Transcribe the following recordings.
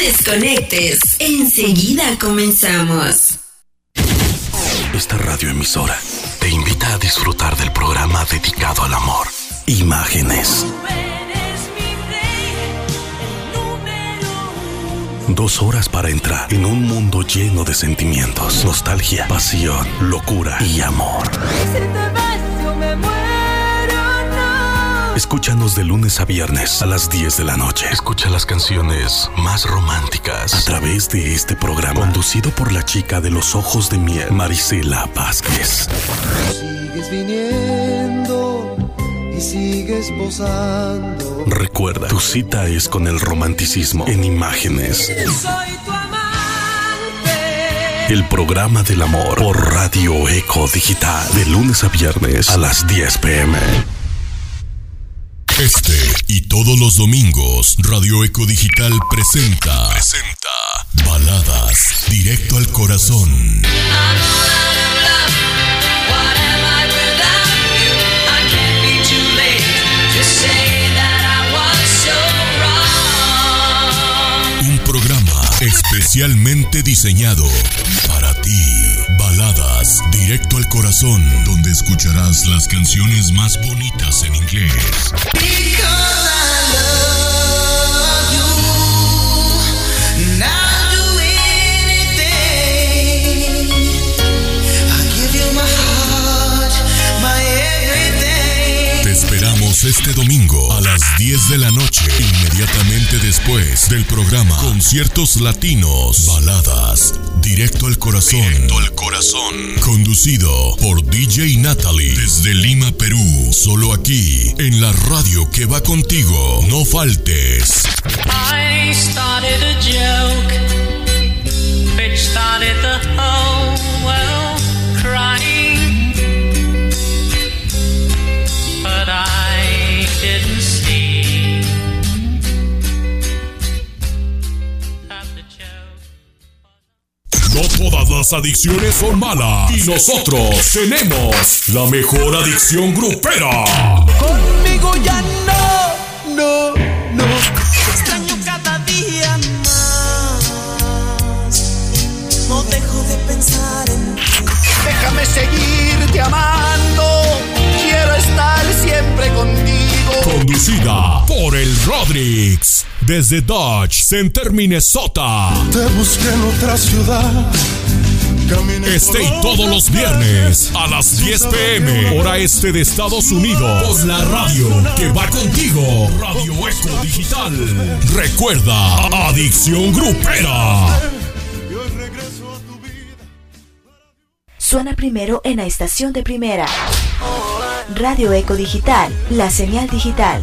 desconectes. Enseguida comenzamos. Esta radioemisora te invita a disfrutar del programa dedicado al amor. Imágenes. Dos horas para entrar en un mundo lleno de sentimientos, nostalgia, pasión, locura y amor. Escúchanos de lunes a viernes a las 10 de la noche. Escucha las canciones más románticas a través de este programa, conducido por la chica de los ojos de miel, Marisela Vázquez. Sigues viniendo y sigues posando. Recuerda, tu cita es con el romanticismo en imágenes. Soy tu amante. El programa del amor por Radio Eco Digital, de lunes a viernes a las 10 pm. Este y todos los domingos, Radio Eco Digital presenta. Presenta. Baladas directo al corazón. Un programa especialmente diseñado. Directo al corazón, donde escucharás las canciones más bonitas en inglés. Este domingo a las 10 de la noche, inmediatamente después del programa Conciertos Latinos, Baladas, Directo al Corazón. Directo al Corazón. Conducido por DJ Natalie desde Lima, Perú. Solo aquí, en la radio que va contigo. No faltes. I started a joke started the whole No todas las adicciones son malas. Y nosotros tenemos la mejor adicción grupera. Conmigo ya no, no, no. Extraño cada día más. No dejo de pensar en ti. Déjame seguirte amando. Quiero estar siempre contigo. Conducida por el Rodrix. Desde Dodge Center, Minnesota. Te busqué en otra ciudad. Y todos los viernes a las 10 pm, hora este de Estados Unidos. Por la radio que va contigo. Radio Eco Digital. Recuerda, Adicción Grupera. Suena primero en la estación de primera. Radio Eco Digital, la señal digital.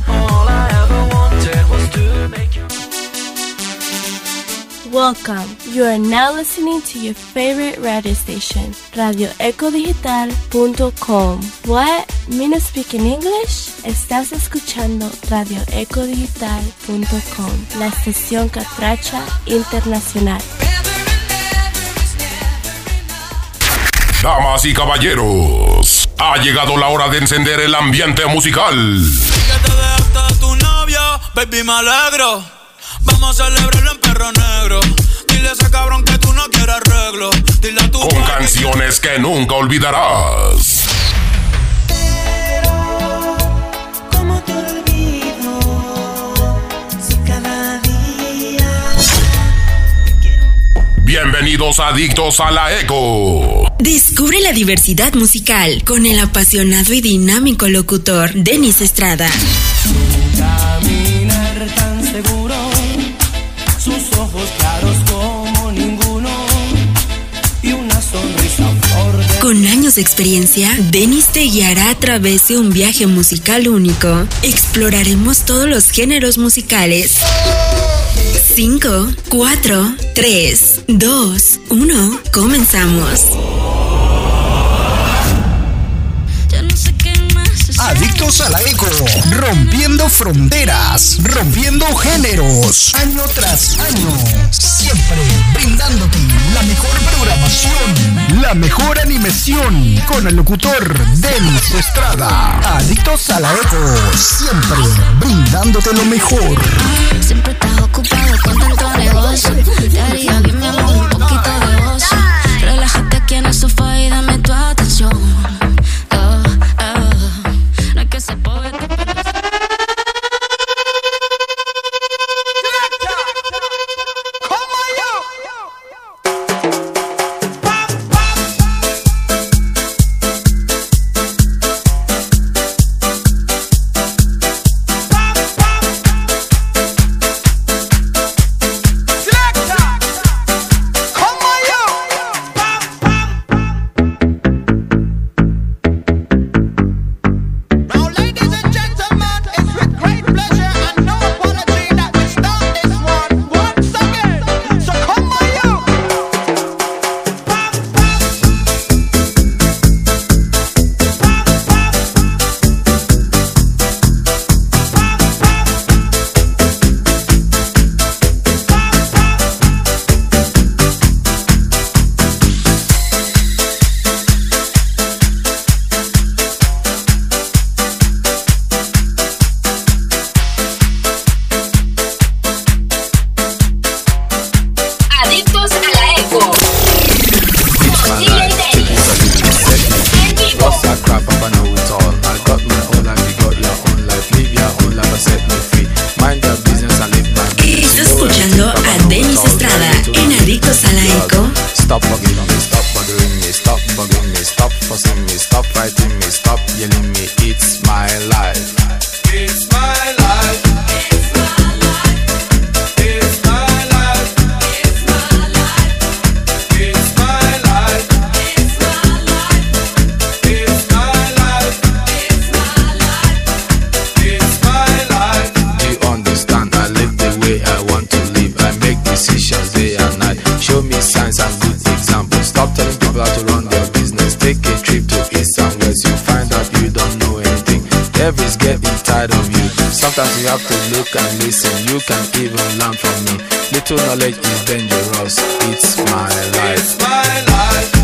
Welcome. You are now listening to your favorite radio station, radioecodigital.com. What? ¿Me no speak in English? Estás escuchando radioecodigital.com, la estación catracha internacional. Damas y caballeros, ha llegado la hora de encender el ambiente musical. Que te dejaste a tu novio, baby, me alegro. Vamos a celebrarlo en perro negro. Dile a ese cabrón que tú no quieres arreglo. Dile a tu Con canciones que nunca olvidarás. Bienvenidos adictos a la eco. Descubre la diversidad musical con el apasionado y dinámico locutor Denis Estrada. Caminar tan seguro. Sus ojos claros como ninguno. Y una sonrisa flor de Con años de experiencia, Denis te guiará a través de un viaje musical único. Exploraremos todos los géneros musicales. 5, 4, 3, 2, 1, comenzamos. Bienvenidos a la ECO, rompiendo fronteras, rompiendo géneros, año tras año, siempre brindándote la mejor programación, la mejor animación, con el locutor Denis Estrada. Adictos a la ECO, siempre brindándote lo mejor. Siempre estás ocupado con tanto negocio, te haría bien mi amor, un poquito de ocio. Relájate aquí en el sofá y dame tu atención. Have to look and listen. You can even learn from me. Little knowledge is dangerous. It's my life. It's my life.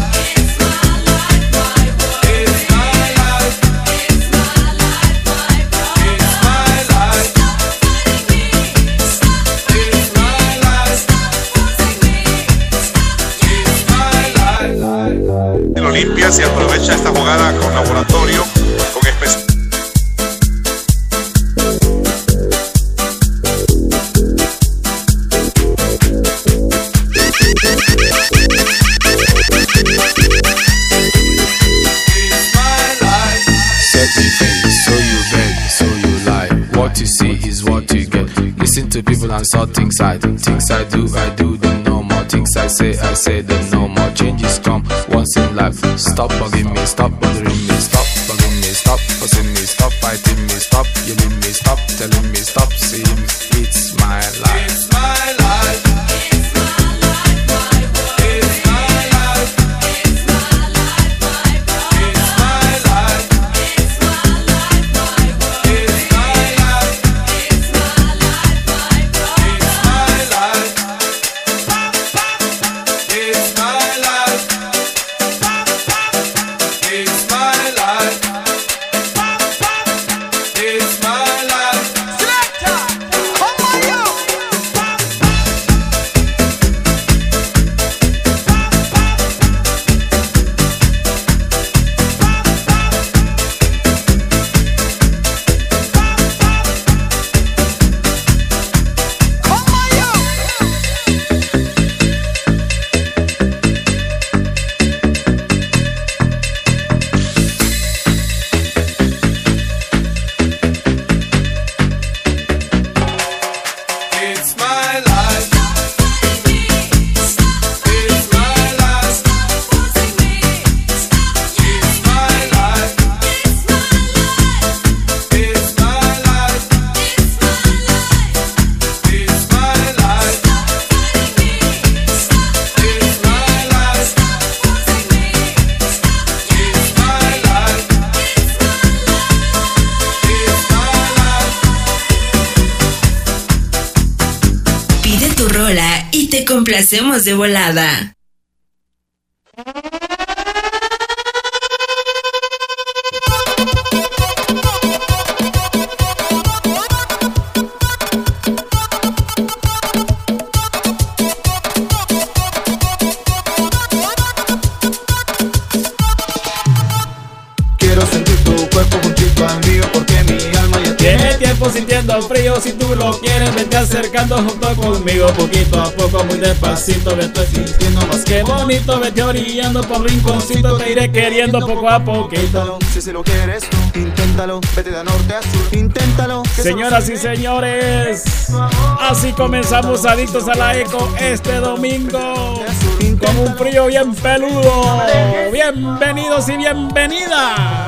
And saw things I. Things I do, I do the normal. Things I say, I say them no more. Changes come once in life. Stop bugging me, stop bothering me, stop de volada. Vete orillando por rinconcito, te iré queriendo poco a poquito Si se lo quieres tú, inténtalo, vete de norte a sur, inténtalo. Señoras y señores, así comenzamos adictos a la eco este domingo con un frío bien peludo. Bienvenidos y bienvenidas.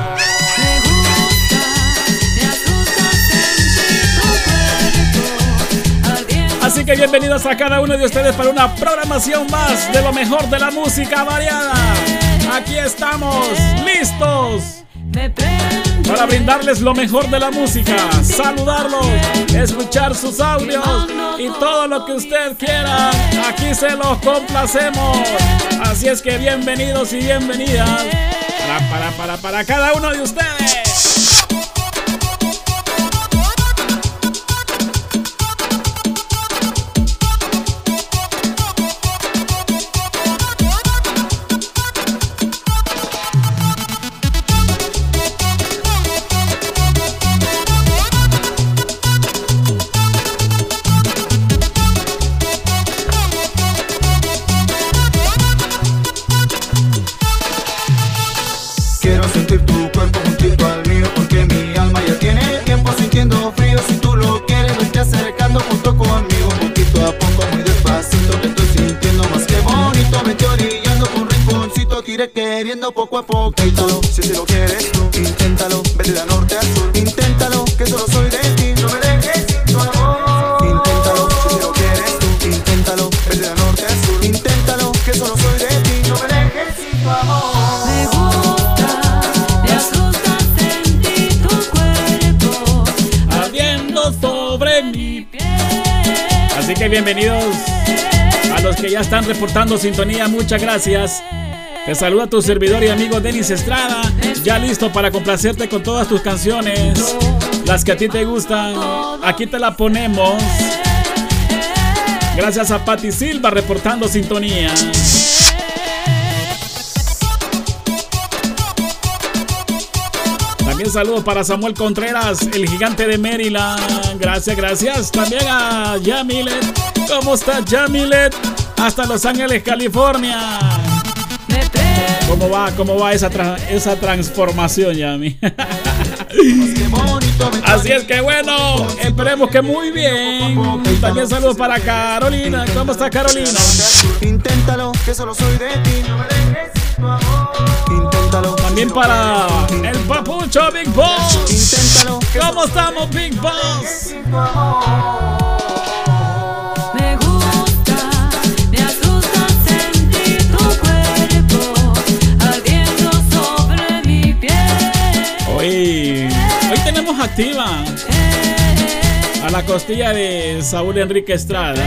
Así que bienvenidos a cada uno de ustedes para una programación más de lo mejor de la música variada. Aquí estamos, listos para brindarles lo mejor de la música, saludarlos, escuchar sus audios y todo lo que usted quiera. Aquí se los complacemos. Así es que bienvenidos y bienvenidas para, para, para, para cada uno de ustedes. Iré queriendo poco a poco. Inténtalo, si así lo quieres tú, inténtalo, vete de norte a sur. Inténtalo, que solo soy de ti, no me dejes sin tu amor. Inténtalo, si así lo quieres tú, inténtalo, vete de norte a sur. Inténtalo, que solo soy de ti, no me dejes sin tu amor. Me gusta, me asusta sentir tu cuerpo ardiendo sobre mi piel. Así que bienvenidos a los que ya están reportando sintonía, muchas gracias. Te saluda tu servidor y amigo Denis Estrada, ya listo para complacerte con todas tus canciones, las que a ti te gustan. Aquí te la ponemos. Gracias a Patti Silva reportando sintonía. También saludos para Samuel Contreras, el gigante de Maryland. Gracias, gracias. También a Yamilet. ¿Cómo estás, Yamilet? Hasta Los Ángeles, California. ¿Cómo va, cómo va esa, tra- esa transformación, Yami? Así es que bueno, esperemos que muy bien. También saludos para Carolina. ¿Cómo está Carolina? Inténtalo, que solo soy de ti. Inténtalo. También para el papucho Big Boss. Inténtalo. ¿Cómo estamos, Big Boss? Activa a la costilla de Saúl Enrique Estrada.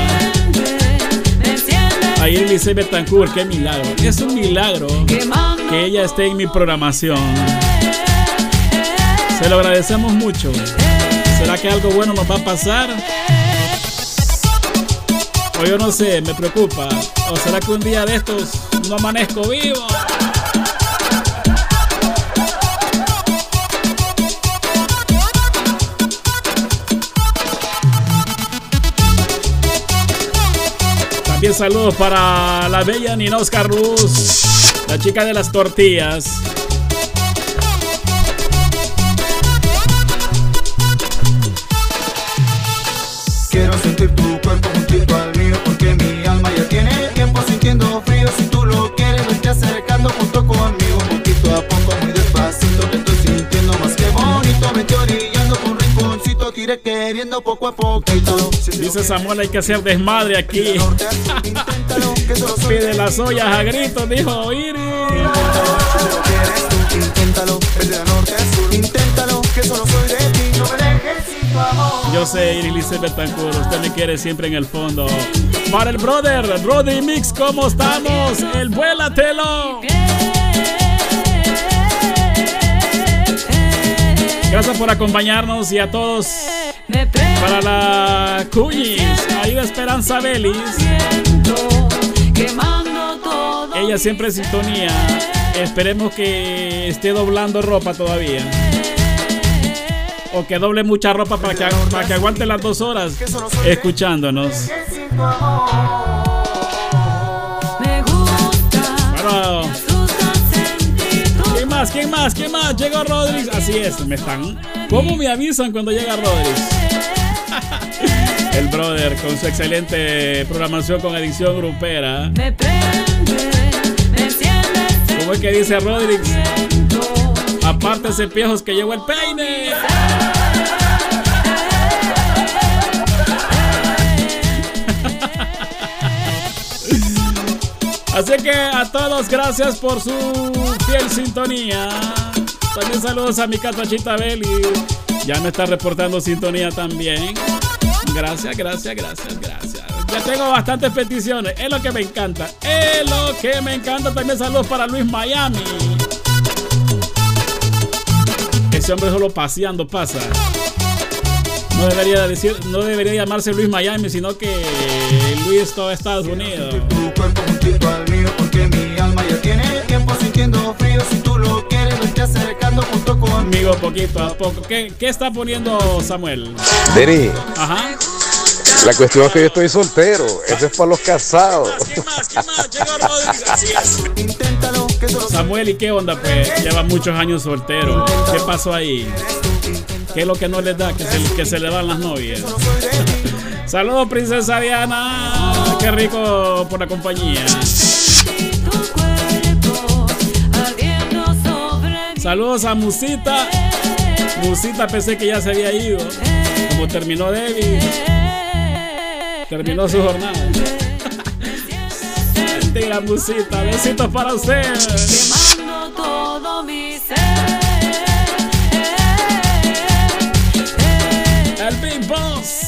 Ahí Elise Betancourt, qué milagro. Es un milagro que ella esté en mi programación. Se lo agradecemos mucho. ¿Será que algo bueno nos va a pasar? O yo no sé, me preocupa. ¿O será que un día de estos no amanezco vivo? También saludos para la bella Nina Oscar Ruz, la chica de las tortillas. Quiero sentir tu cuerpo juntito al mío porque mi alma ya tiene tiempo sintiendo frío. Si tú lo quieres, vete acercando iré queriendo poco a poco. Dice Samuel, hay que hacer desmadre aquí. Pide las ollas a gritos, dijo Iris. Inténtalo, de norte que solo soy de ti, no me dejes sin tu amor. Yo sé, Iris Lice Betancourt, usted me quiere siempre en el fondo. Para el brother, Rodri Mix, ¿cómo estamos? El vuélatelo. Gracias por acompañarnos y a todos para la Cuyis, ahí de Esperanza todo. Ella siempre en sintonía. Esperemos que esté doblando ropa todavía. O que doble mucha ropa para que, para que aguante las dos horas escuchándonos. Más? ¿Quién más? ¿Quién más? Llegó Rodríguez. Así es, me están. ¿Cómo me avisan cuando llega Rodríguez? El brother con su excelente programación con edición grupera. me prende, me. ¿Cómo es que dice Rodríguez? Aparte ese piejos que llevo el peine. Así que a todos gracias por su fiel sintonía. También saludos a mi catachita Beli. Ya me está reportando sintonía también. Gracias, gracias, gracias, gracias. Ya tengo bastantes peticiones. Es lo que me encanta. Es lo que me encanta. También saludos para Luis Miami. Ese hombre solo paseando pasa. No debería decir, no debería llamarse Luis Miami, sino que Luis todo Estados Unidos. Juntito al porque mi alma ya tiene tiempo sintiendo frío. Si tú lo quieres, vete acercando junto conmigo. Conmigo poquito a poco. ¿Qué, qué está poniendo Samuel? Deni, Ajá. la cuestión es que yo estoy soltero. Eso es para los casados. Samuel, ¿y qué onda? Pues lleva muchos años soltero. ¿Qué pasó ahí? ¿Qué es lo que no les da? Que se, que se le dan las novias. Saludos, princesa Diana. Qué rico por la compañía. Saludos a Musita. Musita pensé que ya se había ido. Como terminó Debbie. Terminó su jornada. Mentira, Musita. Besitos para usted. Quemando todo mi ser. El Big Boss.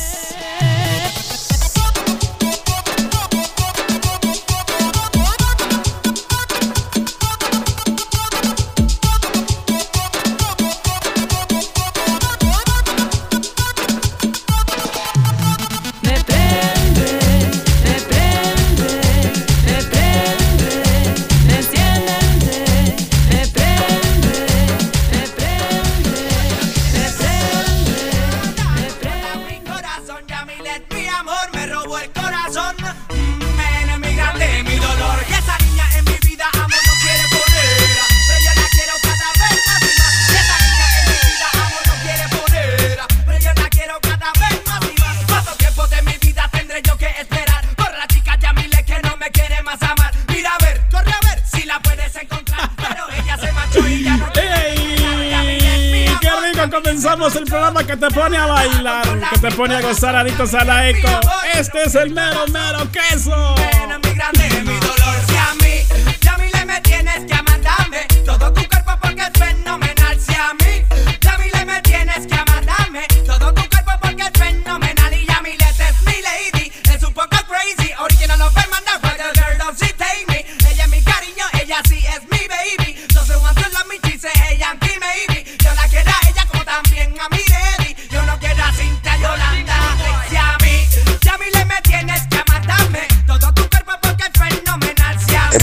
Comenzamos el programa que te pone a bailar, que te pone a gozar adictos a la eco. Este es el mero, mero queso.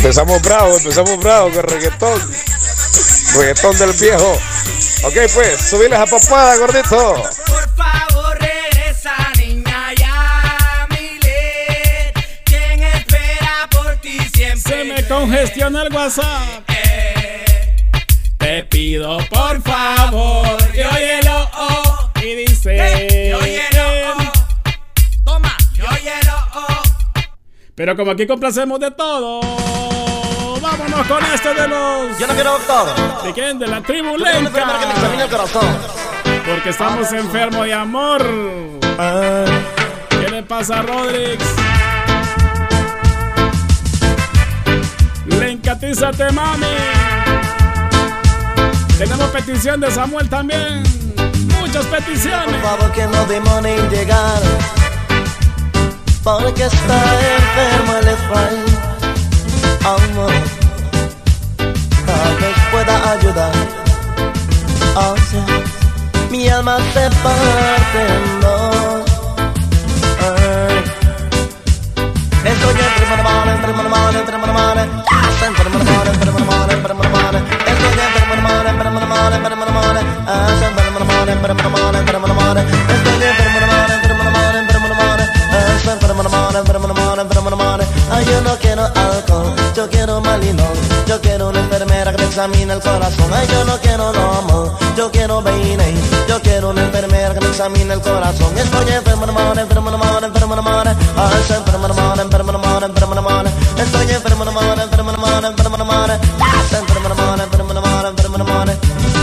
Empezamos bravo, empezamos bravo con reggaetón. Reggaetón del viejo. Ok, pues, subiles a papada, gordito. Por favor, regresa, niña Yamile. Quien espera por ti siempre. Se me congestiona el WhatsApp. Te pido por favor que óyelo oh, y dice. Hey, óyelo, oh. Toma, yo óyelo, oh. Pero como aquí complacemos de todo, vámonos con este de los. Yo no quiero doctor. ¿De quién? De la tribu Lenca. Porque estamos enfermos de amor. ¿Qué le pasa a Rodrix? Lencatízate, mami. Tenemos petición de Samuel también. Muchas peticiones. Por favor que no demore en llegar. Porque está enfermo el Efraín. Amor. Vez pueda ayudar. Oh, sí. Mi alma se parte en dos. Estoy. Ah. Ah. Ah, de mal, enfermo de mal. Ay, yo no quiero yo quiero. Examine el corazón. Ay, yo no quiero lomo, yo quiero vaina. Yo quiero una enfermera que me examine el corazón. Estoy enfermo mal, enfermo mal, enfermo de mal. Ah, enfermo mal, enfermo mal, enfermo mal. Estoy enfermo mal, enfermo mal, enfermo mal. Ah, enfermo mal, enfermo mal, enfermo mal.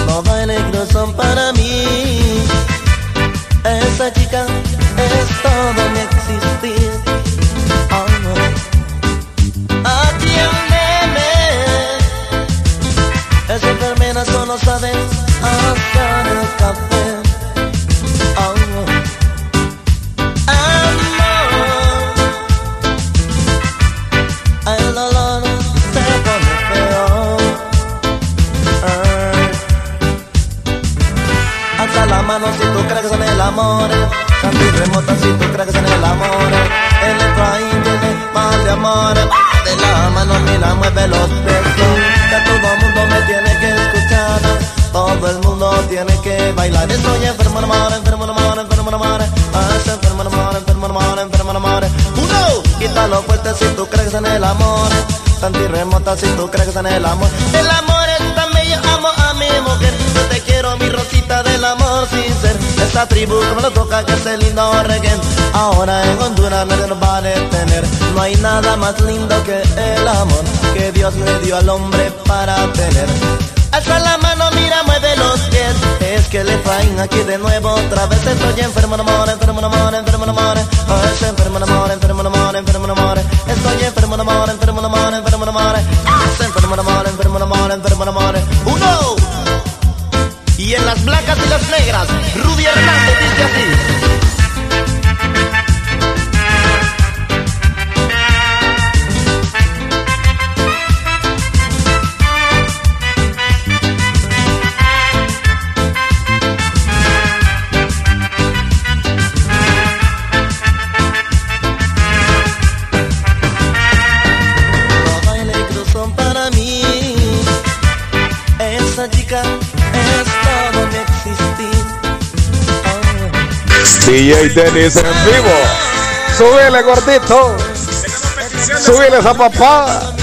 Todo el negro son para mí. Esa chica que bailar. Estoy enfermo de amor, enfermo de amor, enfermo de amor. Estoy enfermo de amor, enfermo de amor, enfermo de amor. Uno, quítalo fuerte si tú crees en el amor. Santi remota si tú crees en el amor. El amor es tan bello, amo a mi mujer. Yo te quiero, mi rosita del amor sincero. Esta tribu que me lo toca, que es lindo reggae. Ahora en Honduras nadie nos va a detener. No hay nada más lindo que el amor que Dios le dio al hombre para tener. Alza la mano, mira, mueve los pies. Que le fain aquí de nuevo. Otra vez estoy enfermo, no amor, enfermo, no amor, enfermo, no amor. Estoy enfermo, no amor, enfermo, no amor, enfermo, no amor. Estoy enfermo, no amor, enfermo, no amor, enfermo, no amor. Ah, Estoy enfermo, no amor, enfermo, no amor, enfermo, no amor. Uno. Y en las blancas y las negras, Rudy Hernández dice así. DJ Dennis en vivo. Súbele, gordito. Súbele esa papá.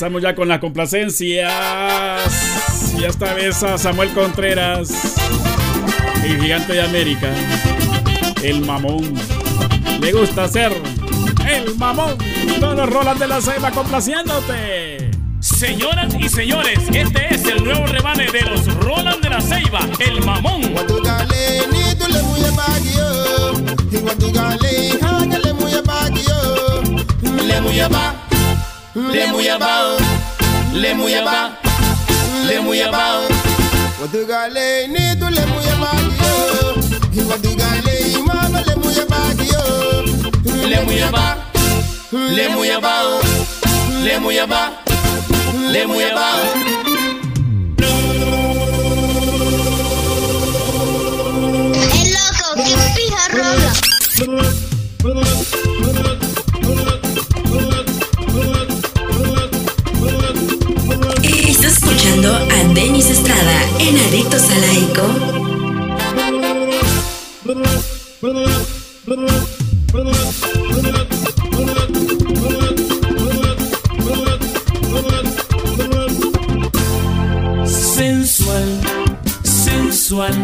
Empezamos ya con las complacencias. Y esta vez a Samuel Contreras, el gigante de América, el mamón. Le gusta ser el mamón. Todos los Roland de la Ceiba complaciéndote. Señoras y señores, este es el nuevo rebane de los Roland de la Ceiba, el mamón. Le muy abajo, le muy abajo, le muy abajo, le muy abajo. Watugale ni tu le muy abajo, y watugale y mama le muy abajo, le muy abajo, le muy abajo, le muy abajo, le muy abajo. El loco, que pija rola. Denis Estrada en Adictos a la Eco. Sensual, sensual,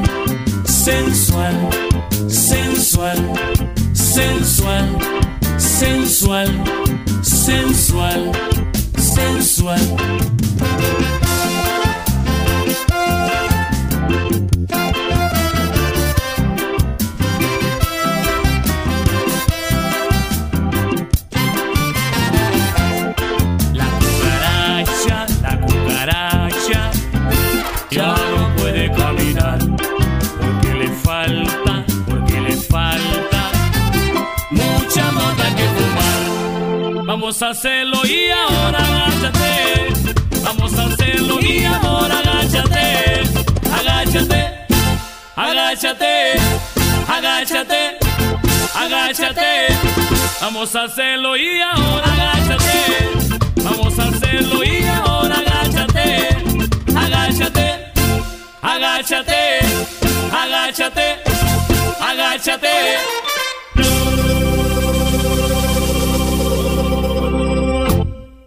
sensual, sensual, sensual, sensual, sensual, sensual. Vamos a hacerlo y ahora agáchate. Vamos a hacerlo y ahora agáchate. Agáchate, agáchate, agáchate, agáchate. Vamos a hacerlo y ahora agáchate. Vamos a hacerlo y ahora agáchate. Agáchate, agáchate, agáchate, agáchate.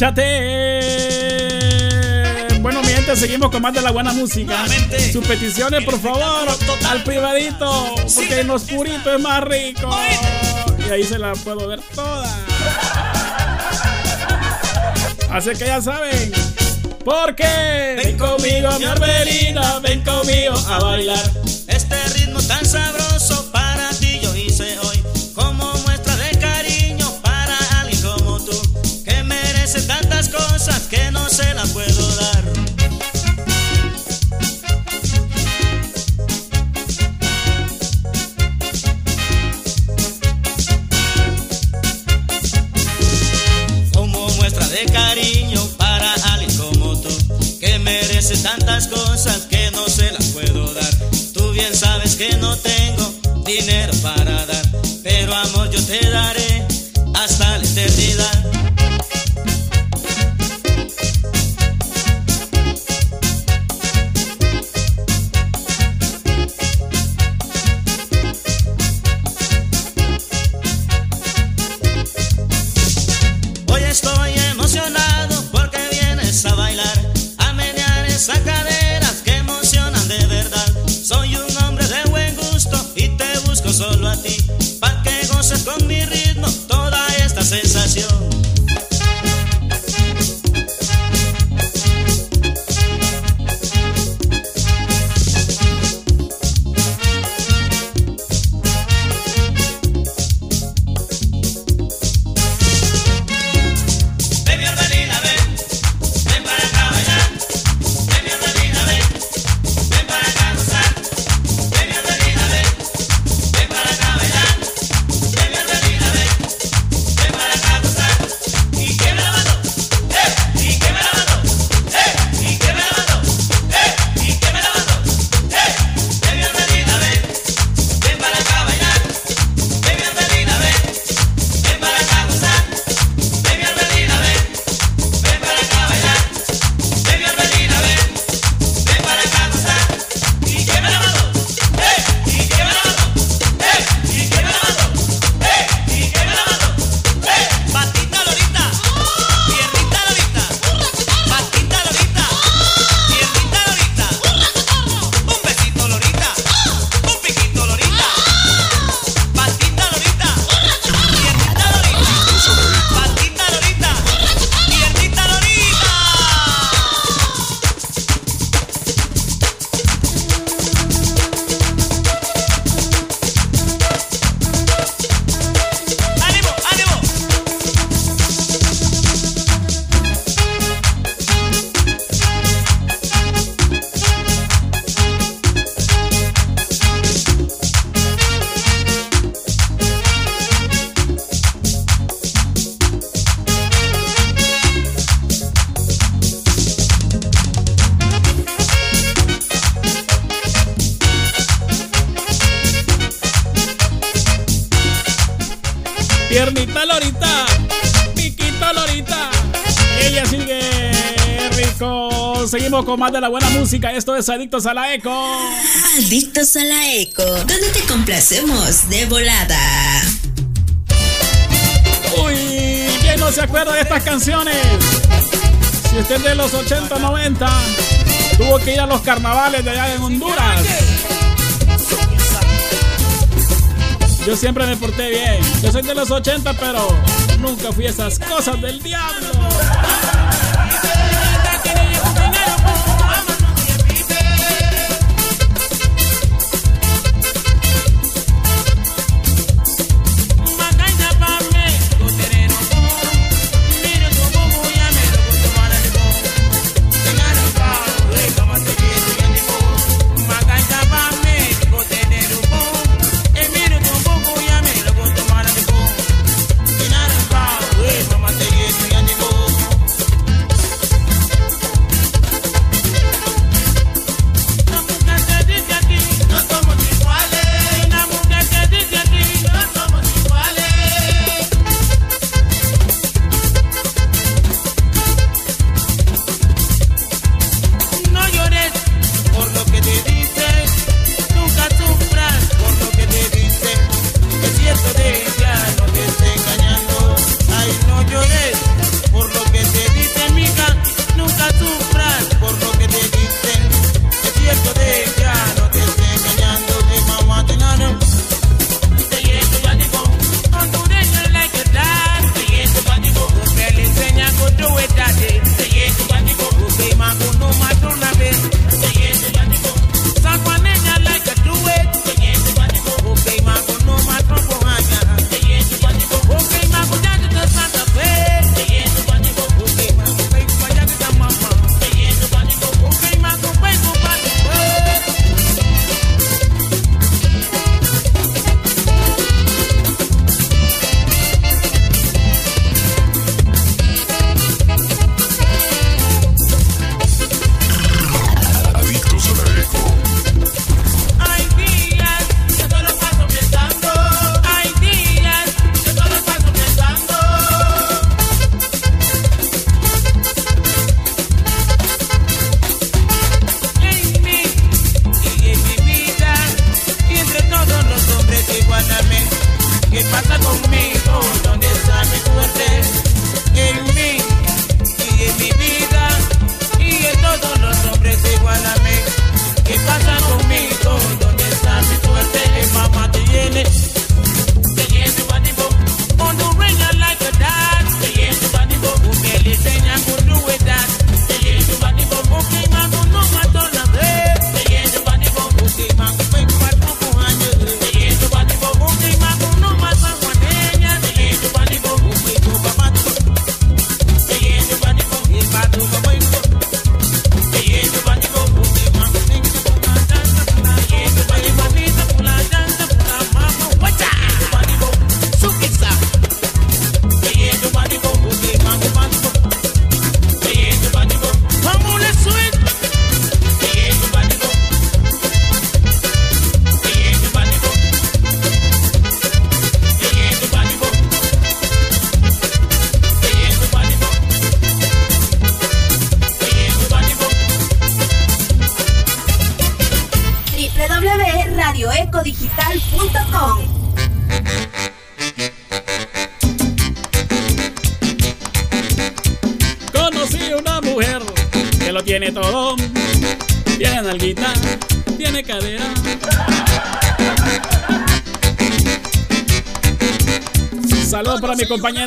Chate. Bueno, mi gente, seguimos con más de la buena música. Sus peticiones, por favor, al privadito, porque en oscurito es más rico. Y ahí se la puedo ver toda. Así que ya saben, porque ven conmigo, mi arberina, ven conmigo a bailar. de la buena música. Esto es Adictos a la Eco. Adictos a la Eco, donde te complacemos de volada. Uy, ¿quién no se acuerda de estas canciones? Si usted es de los 80, 90, tuvo que ir a los carnavales de allá en Honduras. Yo siempre me porté bien. Yo soy de los 80, pero nunca fui a esas cosas del diablo.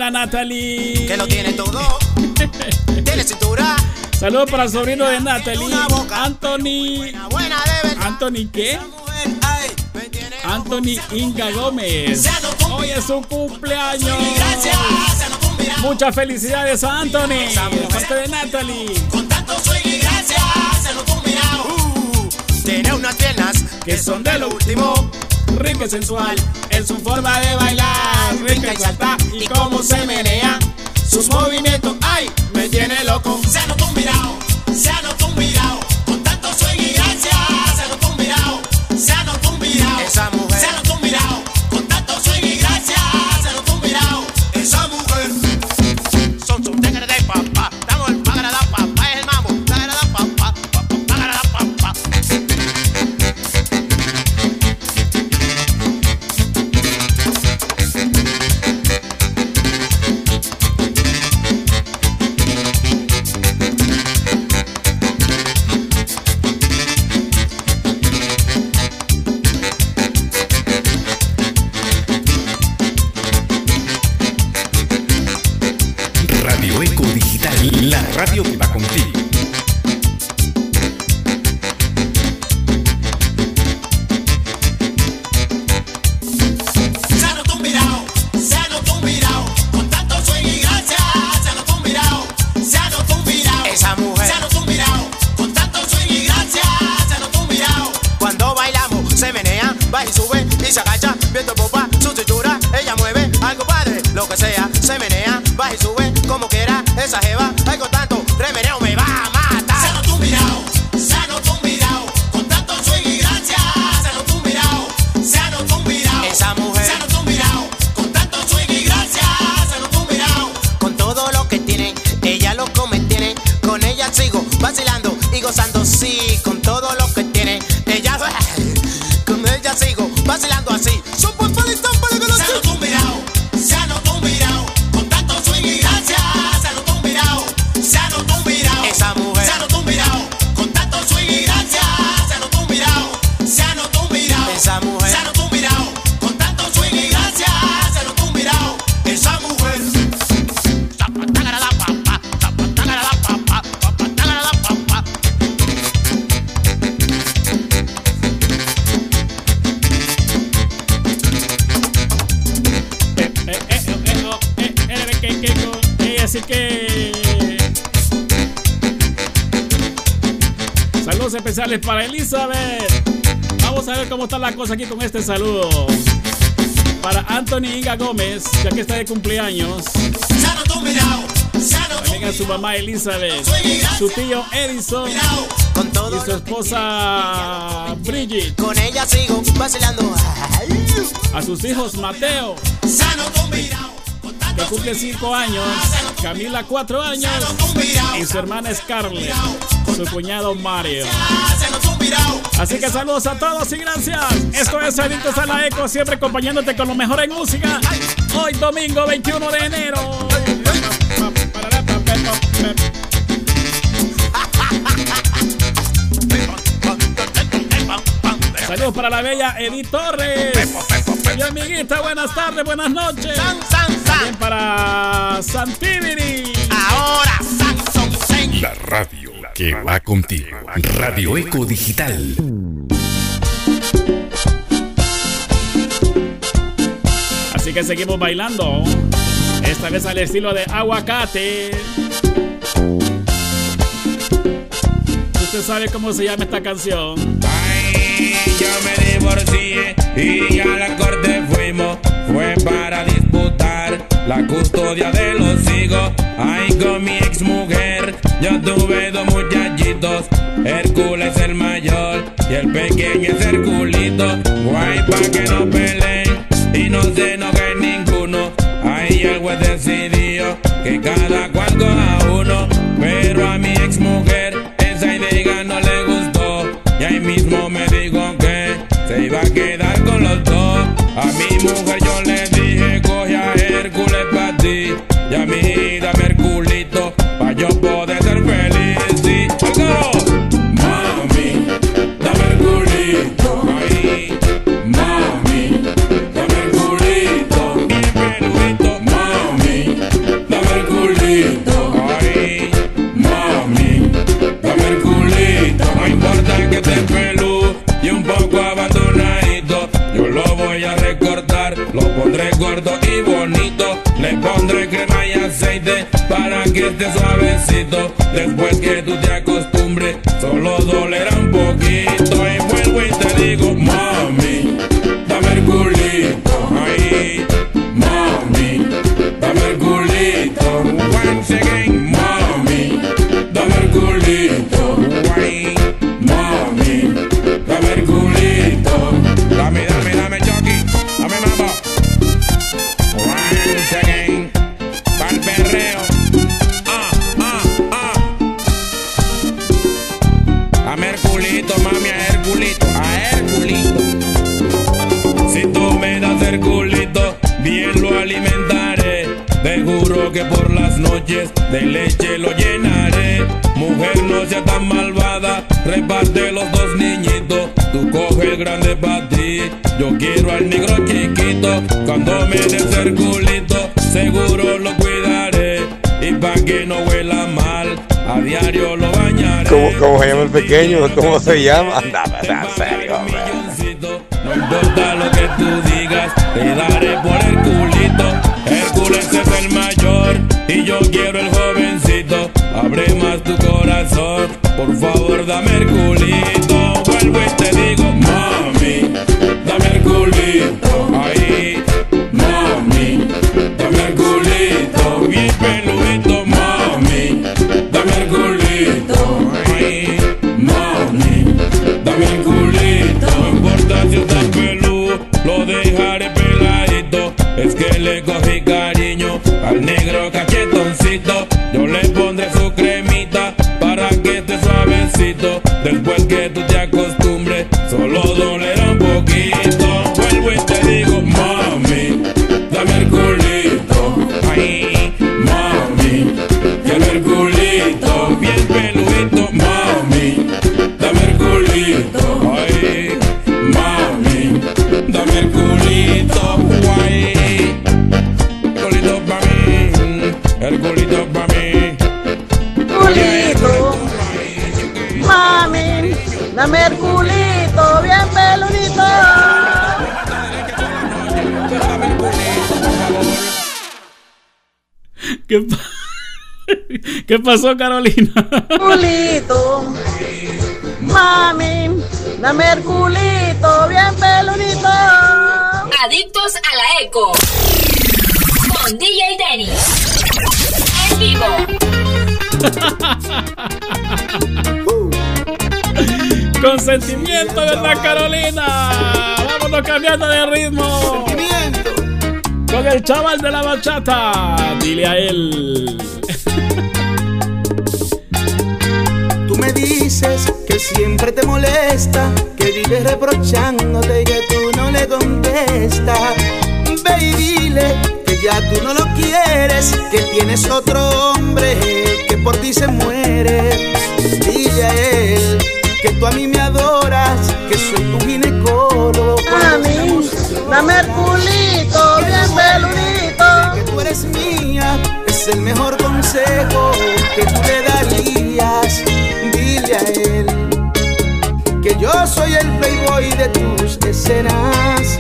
Compañera Natalie. Que lo tiene todo. tiene cintura. Saludos para el sobrino de Natalie, Anthony. ¿Anthony qué? Anthony Inga Gómez. Hoy es su cumpleaños. Muchas felicidades a Anthony. Parte de Natalie. Con tanto swing y gracia, se lo combinado. Uh, tiene unas piernas que son de lo último. Rica y sensual en su forma de bailar. Rica y salta y cómo se menea. Sus movimientos, ay, me tiene loco. Radio que va contigo. Especiales para Elizabeth. Vamos a ver cómo está la cosa aquí con este saludo. Para Anthony Inga Gómez, ya que está de cumpleaños. También a su mamá Elizabeth, su tío Edison y su esposa Bridget. Con ella sigo vacilando. A sus hijos Mateo, que cumple 5 años, Camila 4 años y su hermana Scarlett, su cuñado Mario. Así que saludos a todos y gracias. Esto es Adictos a la Eco, siempre acompañándote con lo mejor en música. Hoy domingo 21 de enero. Saludos para la bella Edith Torres. Mi amiguita, buenas tardes, buenas noches. También para Santibiri. Ahora que va contigo. Radio Eco Digital. Así que seguimos bailando. Esta vez al estilo de aguacate. Usted sabe cómo se llama esta canción. Yo me divorcié y a la corte fuimos. Fue para disputar la custodia de los hijos. Ay, con mi ex mujer, yo tuve dos muchachitos. Hércules el mayor y el pequeño es Herculito. Guay, pa' que no peleen y no se enoje ninguno. Ay, el juez decidió que cada cual coja uno. Pero a mi ex mujer esa idea no le gustó. Y ahí mismo me dijo que quedar con los dos. A mi mujer yo le dije, coge a Hércules pa' ti. Y a mí que esté suavecito. Después que tú te acostumbres, solo al negro chiquito. Cuando me des el culito, seguro lo cuidaré. Y pa' que no huela mal, a diario lo bañaré. ¿Cómo, cómo se llama el pequeño? ¿Cómo se llama? Anda, en serio, hombre. No importa lo que tú digas, te daré por el culito. Hércules es el mayor y yo quiero el jovencito. Abre más tu corazón, por favor dame el culito. Culito. Ahí, mami, dame el culito. Bien peludito, mami, dame el culito. Ahí, mami, dame el culito. No importa si estás peludo, lo dejaré peladito. Es que le cogí cariño al negro cachetoncito. ¿Qué pasó, Carolina? Culito, mami, dame el culito bien peludito. Adictos a la eco. Con DJ Dennis. En vivo. Con sentimiento, ¿verdad, Carolina? Vámonos cambiando de ritmo. Con el chaval de la bachata. Dile a él. Que siempre te molesta, que vives reprochándote y que tú no le contestas. Ve y dile que ya tú no lo quieres, que tienes otro hombre que por ti se muere. Escenas,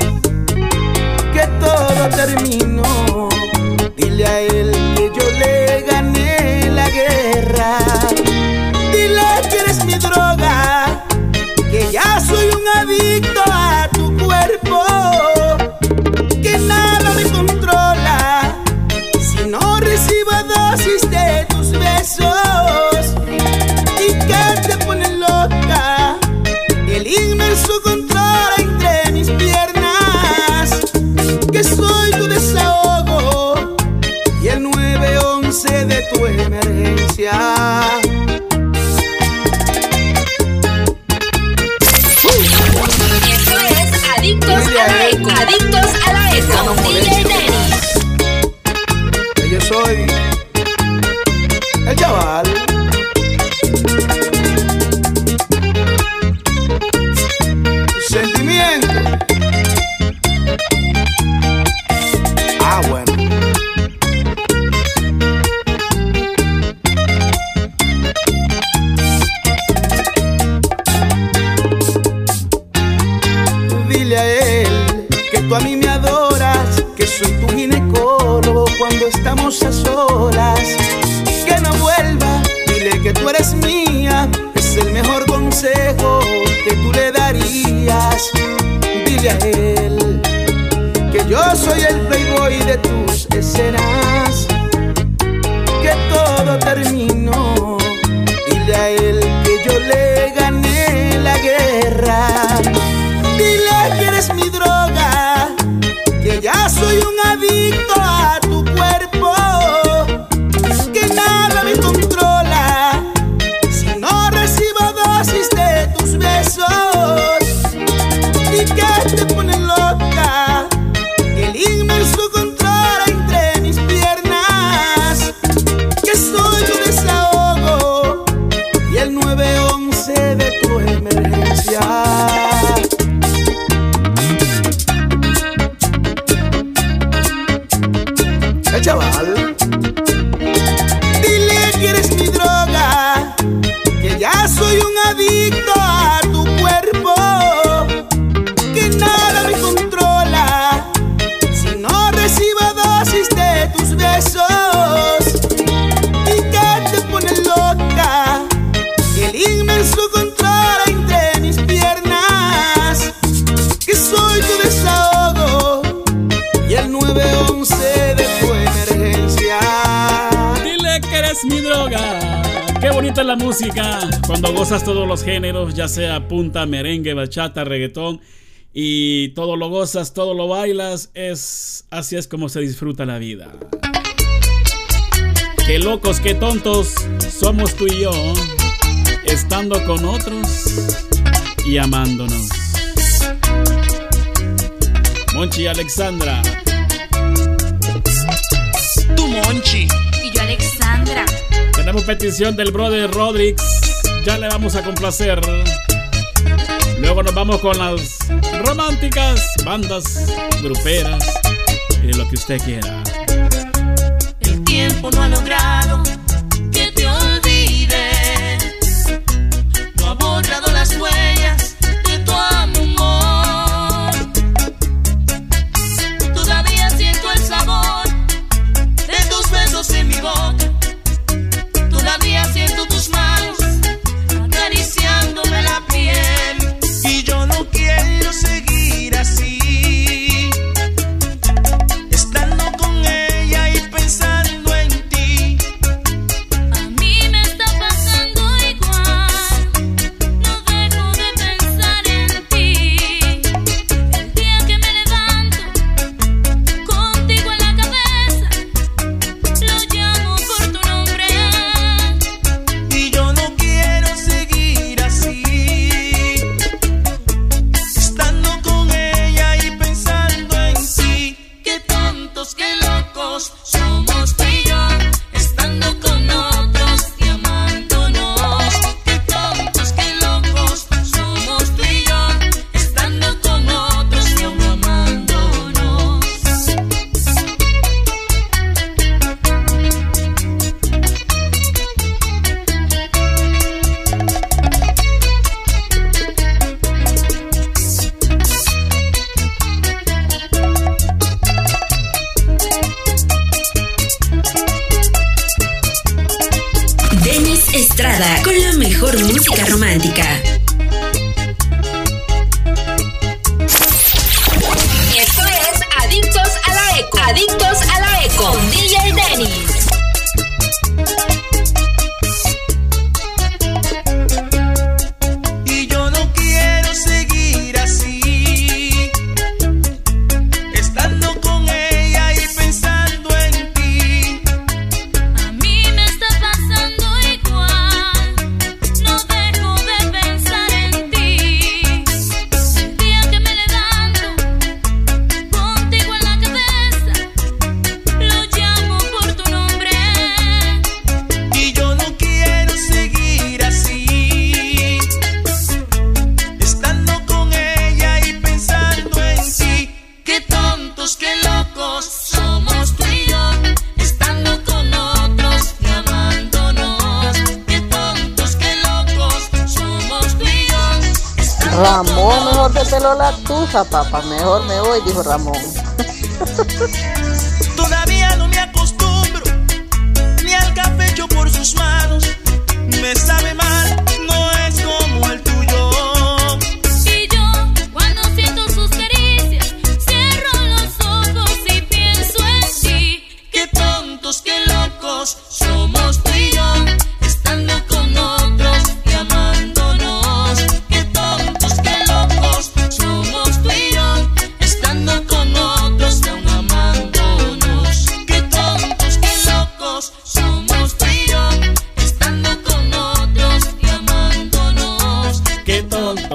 que todo terminó. sea punta, merengue, bachata, reggaetón y todo lo gozas, todo lo bailas, es así es como se disfruta la vida. Qué locos, qué tontos somos tú y yo, estando con otros y amándonos. Monchi y Alexandra. Tú Monchi y yo Alexandra. Tenemos petición del brother Rodrix. Ya le vamos a complacer. Luego nos vamos con las románticas, bandas gruperas y lo que usted quiera. El tiempo no ha logrado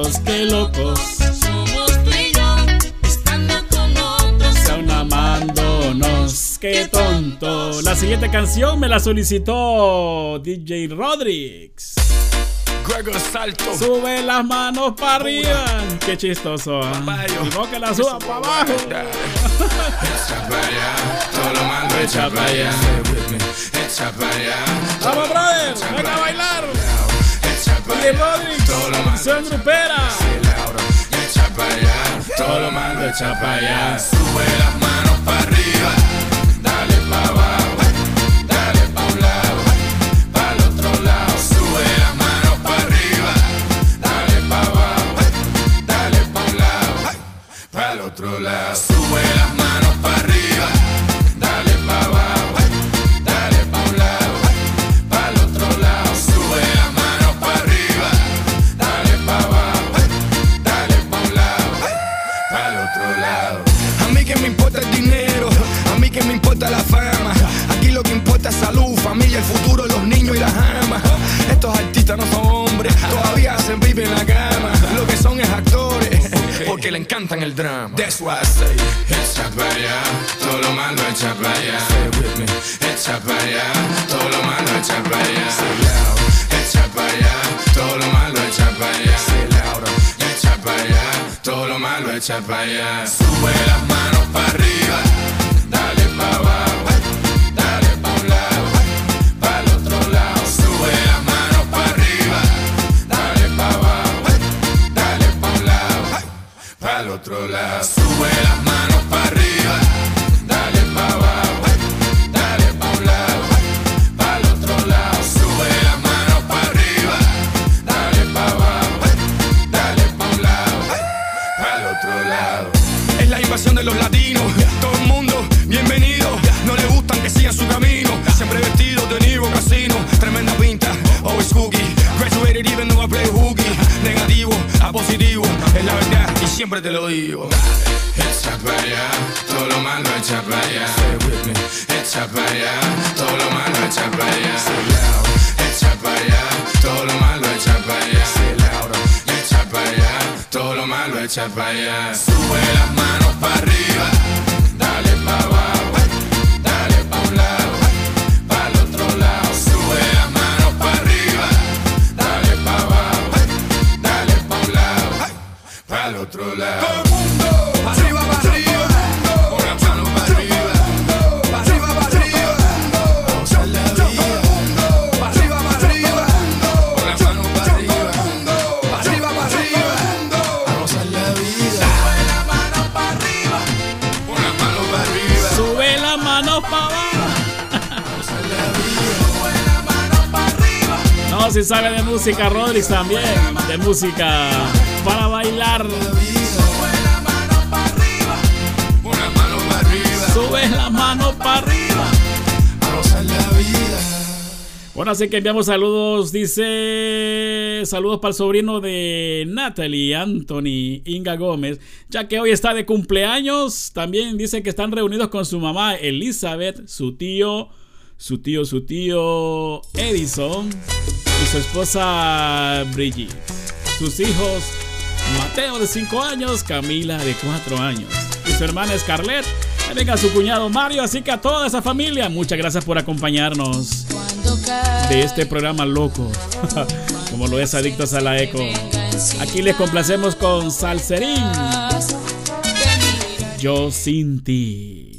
tontos, qué locos. Somos tú y yo, estando con otros. Son amándonos. Qué tonto. La siguiente canción me la solicitó DJ Rodrix. Gregor Salto. Sube las manos para arriba. Qué chistoso. ¿ah? Y vos que la suba para abajo. Echa para allá, todo lo malo echa para allá. Echa para allá. Vamos, brother. Venga a bailar. Allá, Rodrix. todo lo Acción grupera. echa para allá. Todo lo malo echa para allá. Sube las manos para arriba. Dale para abajo. Dale para un lado. Para el otro lado. Sube las manos para arriba. Dale para abajo. Dale para un lado. Para el otro lado. Y. Estos artistas no son hombres, todavía se viven en la cama. Lo que son es actores, porque le encantan el drama. That's why I say, Echa para allá, todo lo malo echa para allá. Echa para allá, todo lo malo echa para allá. Echa para allá, todo lo malo echa para allá. Echa para allá, todo lo malo echa para allá. Sube las manos para arriba, dale para abajo, otro lado. Sube las manos para arriba, dale para abajo, dale para un lado, para el otro lado. Sube las manos para arriba, dale para abajo, dale para un lado, para el otro lado. es la invasión de los latinos. Siempre te lo digo. Echa para allá, todo lo malo echa para allá. Echa para allá, todo lo malo echa para allá. Echa para allá, todo lo malo echa para allá. Echa para allá, todo lo malo echa para allá. Sube las manos para arriba, Sabe de música, Rodrix también. De música para bailar. Sube la mano para arriba. Bueno, así que enviamos saludos. Dice saludos para el sobrino de Natalie, Anthony, Inga Gómez, ya que hoy está de cumpleaños. También dice que están reunidos con su mamá Elizabeth, su tío, su tío, su tío Edison y su esposa Brigitte. Sus hijos Mateo de 5 años, Camila de 4 años y su hermana Scarlett. Venga su cuñado Mario, así que a toda esa familia, muchas gracias por acompañarnos de este programa loco, como lo es Adictos a la Eco. Aquí les complacemos con Salserín. Yo sin ti.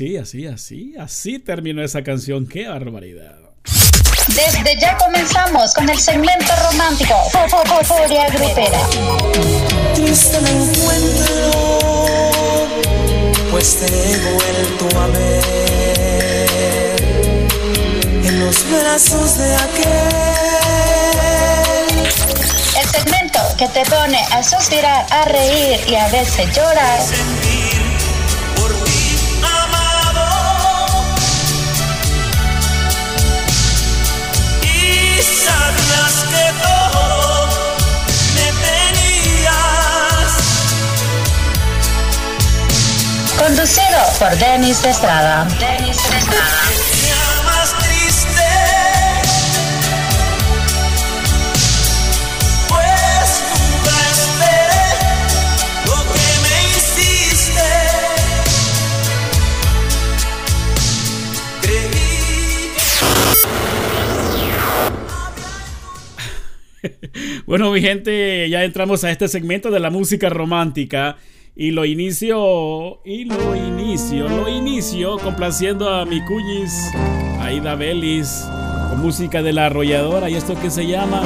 Así, así, así, así terminó esa canción. ¡Qué barbaridad! Desde ya comenzamos con el segmento romántico Fu- Fu- Fu- Furia Grupera. Triste me encuentro, pues te he vuelto a ver en los brazos de aquel. El segmento que te pone a suspirar, a reír y a veces llorar. Conducido por Denis de Estrada. Denis de Estrada. Pues nunca esperé lo que me hiciste. Creí Bueno, mi gente, ya entramos a este segmento de la música romántica. Y lo inicio, y lo inicio, lo inicio complaciendo a mi cuñis, Aida Belis, con música de la arrolladora y esto que se llama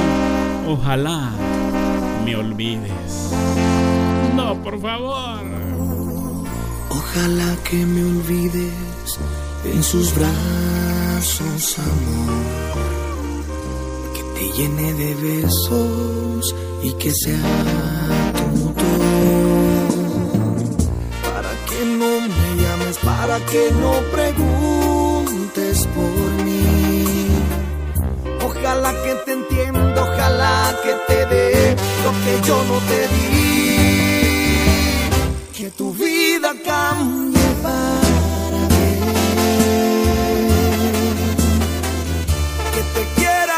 Ojalá me olvides. No, por favor. Ojalá que me olvides en sus brazos, amor. Que te llene de besos y que sea tu todo. Para que no preguntes por mí. Ojalá que te entienda, ojalá que te dé lo que yo no te di. Que tu vida cambie para bien. Que te quiera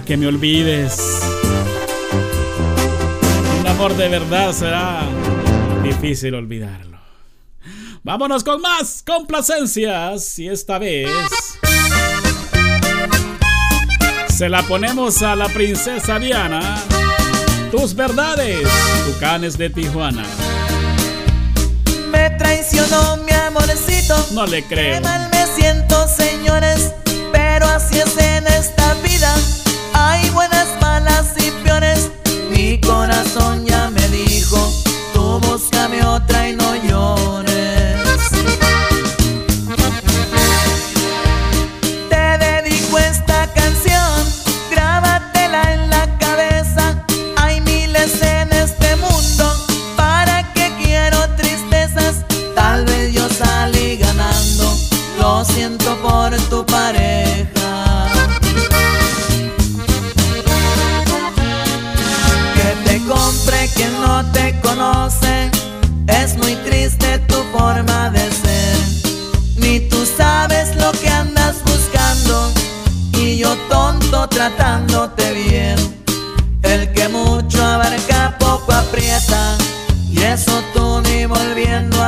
Que me olvides. Un amor de verdad será difícil olvidarlo. Vámonos con más complacencias y esta vez se la ponemos a la princesa Diana. Tus verdades, Tucanes de Tijuana. Me traicionó mi amorcito. No le creo. Qué mal me siento, señores. Pero así es en esta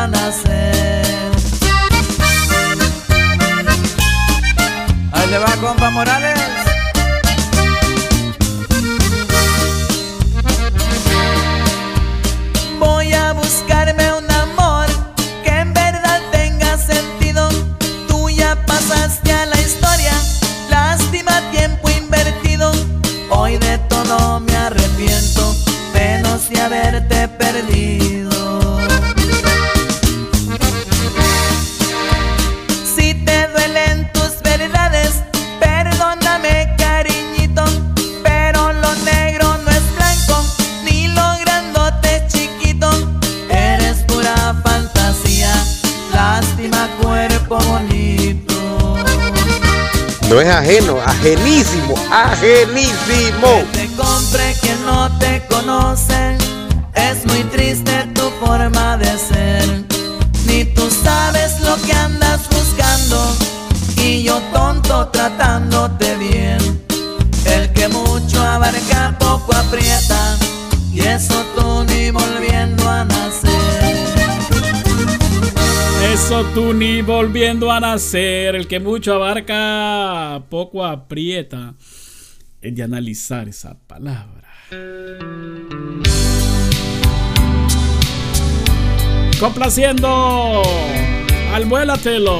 nacer. Ahí le va compa Morales. Ajenísimo, ajenísimo. Te compre quien no te conoce, es muy triste tu forma de ser. Ni tú sabes lo que andas buscando, y yo tonto tratándote bien. El que mucho abarca poco aprieta, y eso tú ni volviendo a nacer. Eso tú ni volviendo a nacer. El que mucho abarca, poco aprieta. Es de analizar esa palabra. Complaciendo al vuélatelo.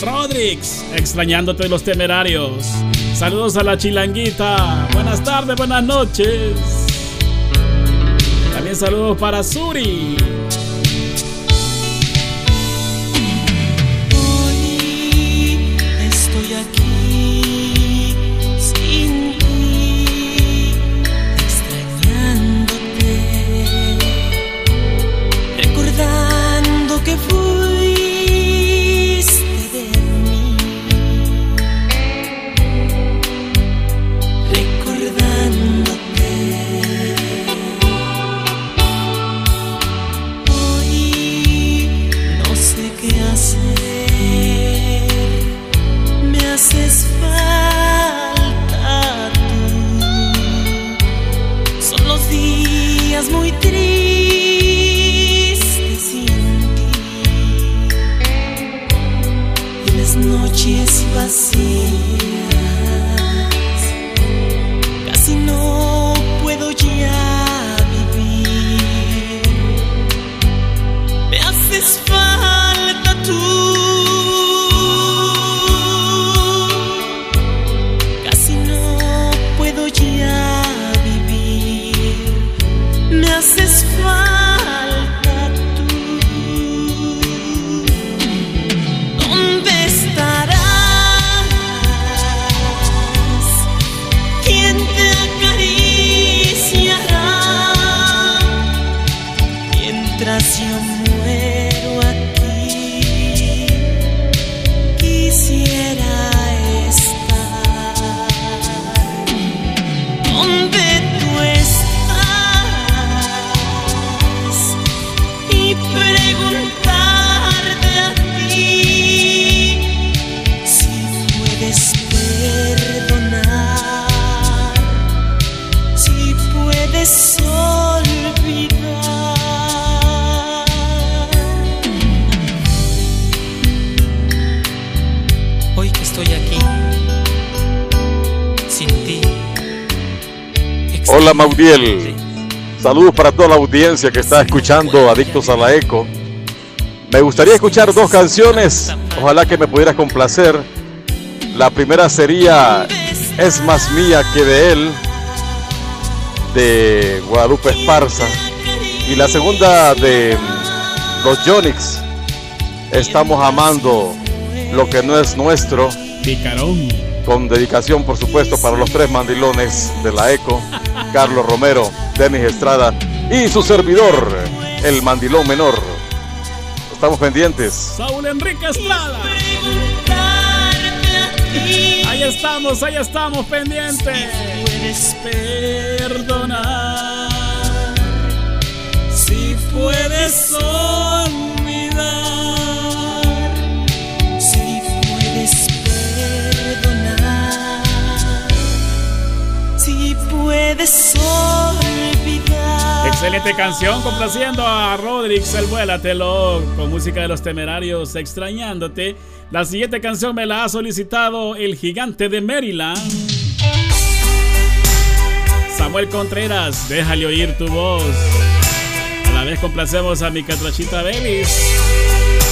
Rodrix, extrañándote los temerarios. Saludos a la chilanguita. Buenas tardes, buenas noches. También saludos para Suri. Maudiel. Saludos para toda la audiencia que está escuchando Adictos a la Eco. Me gustaría escuchar dos canciones. Ojalá que me pudieras complacer. La primera sería Es más mía que de él, de Guadalupe Esparza. Y la segunda de los Yonix. Estamos amando lo que no es nuestro. Picarón. Con dedicación, por supuesto, para los tres mandilones de la ECO, Carlos Romero, Denis Estrada y su servidor, el mandilón menor. Estamos pendientes. Saúl Enrique Estrada. Ahí estamos, ahí estamos pendientes. Si puedes perdonar, si puedes sonar. Excelente canción complaciendo a Rodrix el Vuélatelo con música de los temerarios extrañándote. La siguiente canción me la ha solicitado el gigante de Maryland. Samuel Contreras, déjale oír tu voz. A la vez complacemos a mi catrachita Belis.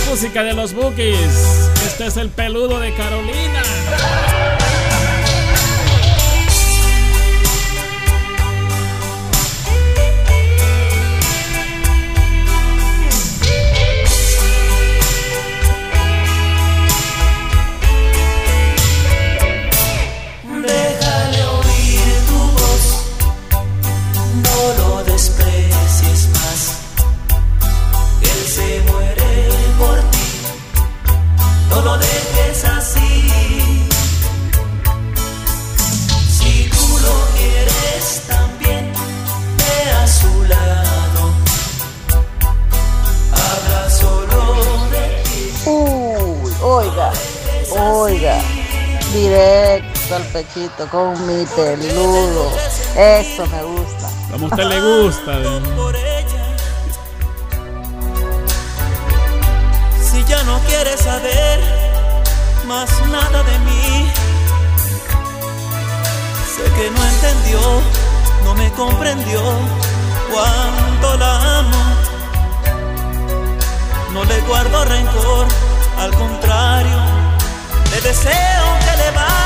Música de los Bookies. Este es el peludo de Carolina. Pechito con mi peludo. Eso me gusta. Como a usted le gusta. Si ya no quieres saber más nada de mí, sé que no entendió, no me comprendió cuánto la amo. No le guardo rencor, al contrario, le deseo que le vaya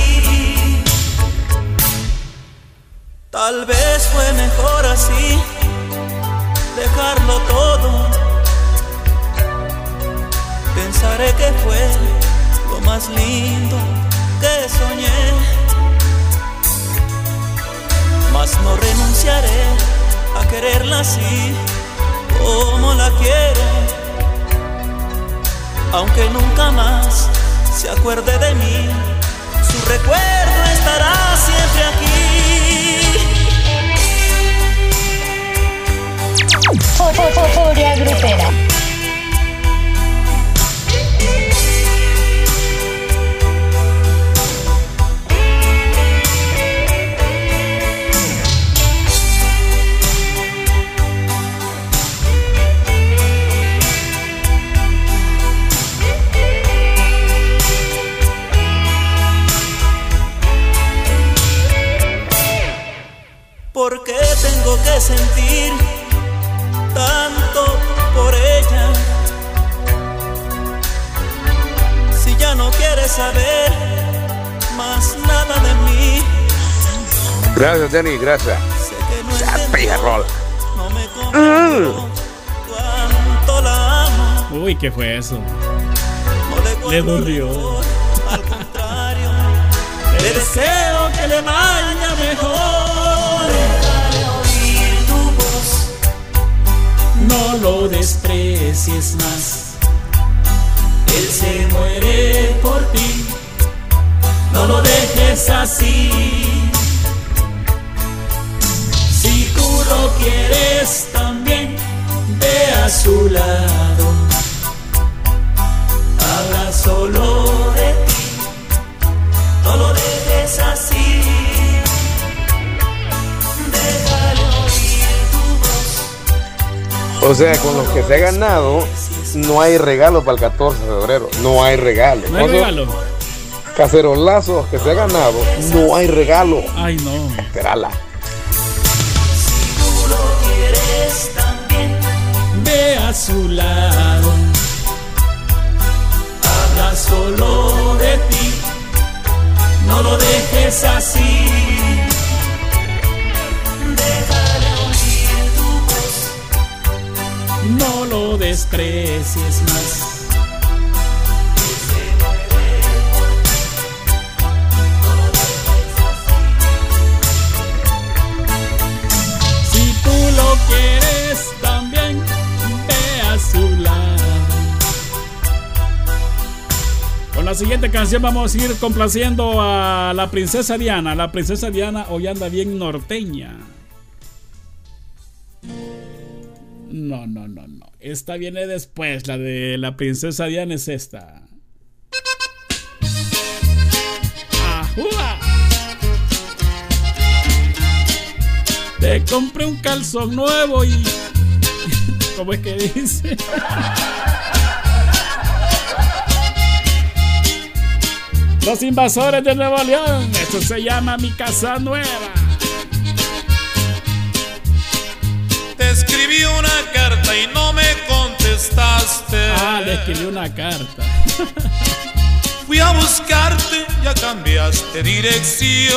Tal vez fue mejor así, dejarlo todo. Pensaré que fue lo más lindo que soñé. Mas no renunciaré a quererla así como la quiero. Aunque nunca más se acuerde de mí, su recuerdo estará siempre aquí. Furia grupera. ¿Por qué tengo que sentir tanto por ella? Si ya no quieres saber más nada de mí, Gracias, Denny, gracias. Ya, pilla rola. no me comprendió cuánto la amo. Uy, ¿qué fue eso? No le Le dolió. al contrario, le deseo que le vaya No lo desprecies más. él se muere por ti, no lo dejes así. Si tú lo quieres también, ve a su lado. Habla solo de ti, no lo dejes así. O sea, con los que se ha ganado, no hay regalo para el 14 de febrero. No hay regalo. No hay esos regalo. Cacerolazos que se ha ganado, no hay regalo. Ay, no. Esperala. tú lo quieres también, Ve a su lado. habla solo de ti, no lo dejes así. no lo desprecies más. Si tú lo quieres también, ve a su lado. Con la siguiente canción vamos a ir complaciendo a la princesa Diana. La princesa Diana hoy anda bien norteña. No, no, no, no. Esta viene después. La de la princesa Diana es esta. ¡Ajúa! Te compré un calzón nuevo y. ¿Cómo es que dice? Los invasores de Nuevo León. Eso se llama mi casa nueva. Escribí una carta y no me contestaste. Ah, le escribí una carta. Fui a buscarte, ya cambiaste dirección.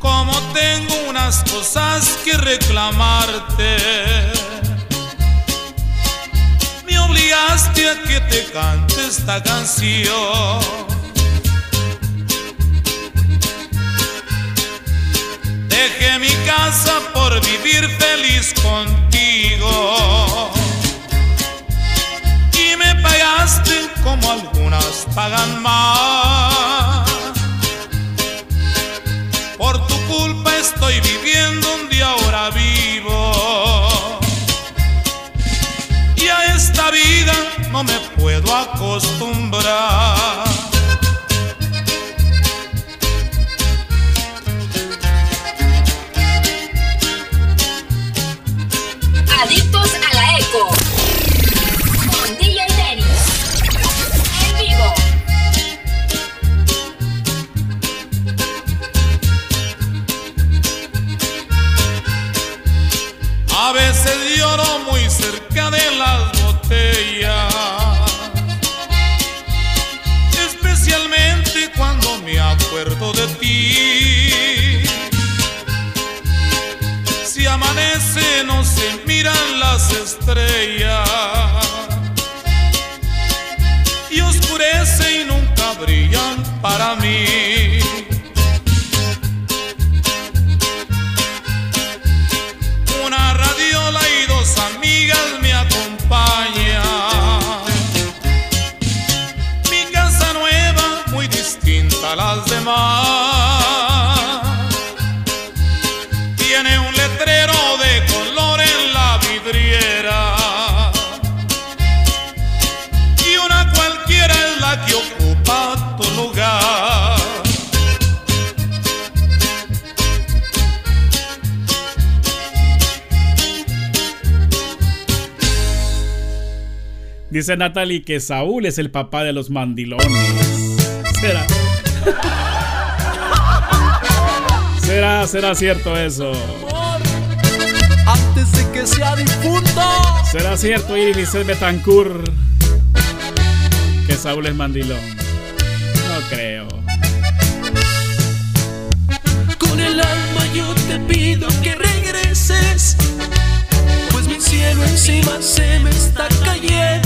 Como tengo unas cosas que reclamarte, me obligaste a que te cante esta canción. Dejé mi casa por vivir feliz contigo. Y me pagaste como algunas pagan más. Por tu culpa estoy viviendo donde ahora vivo. Y a esta vida no me puedo acostumbrar. A veces lloro muy cerca de las botellas. Miran las estrellas. Y oscurece y nunca brillan para mí. Dice Natalie que Saúl es el papá de los mandilones. ¿Será? ¿Será, será cierto eso? Antes de que sea difunto. ¿Será cierto, Iris Betancourt, que Saúl es mandilón? No creo. Con el alma yo te pido que regreses, pues mi cielo encima se me está cayendo.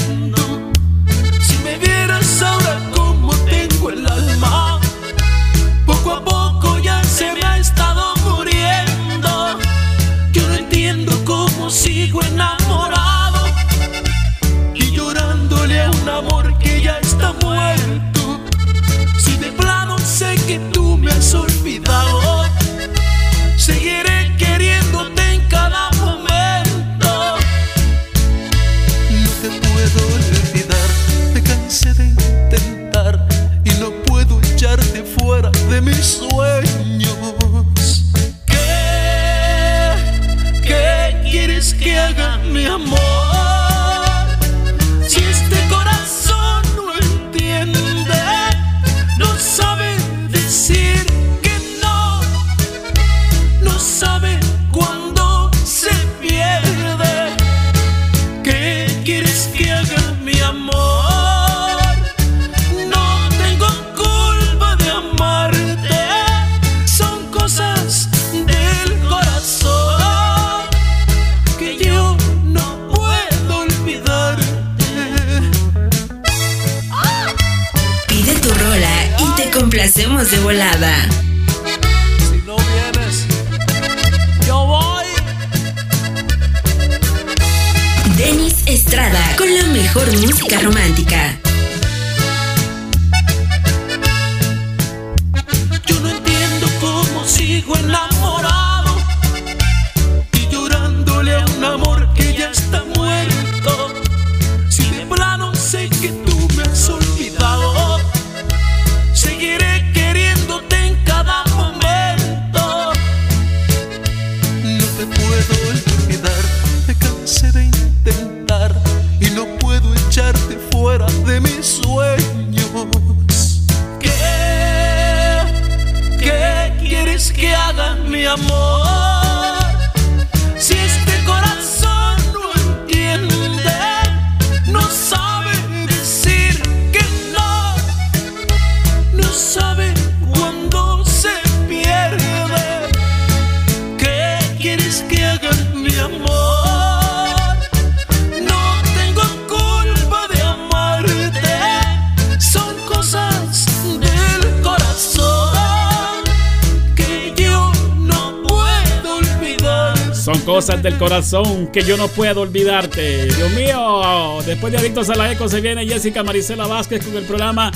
Que yo no puedo olvidarte. Dios mío, después de Adictos a la Eco se viene Jessica Marisela Vázquez con el programa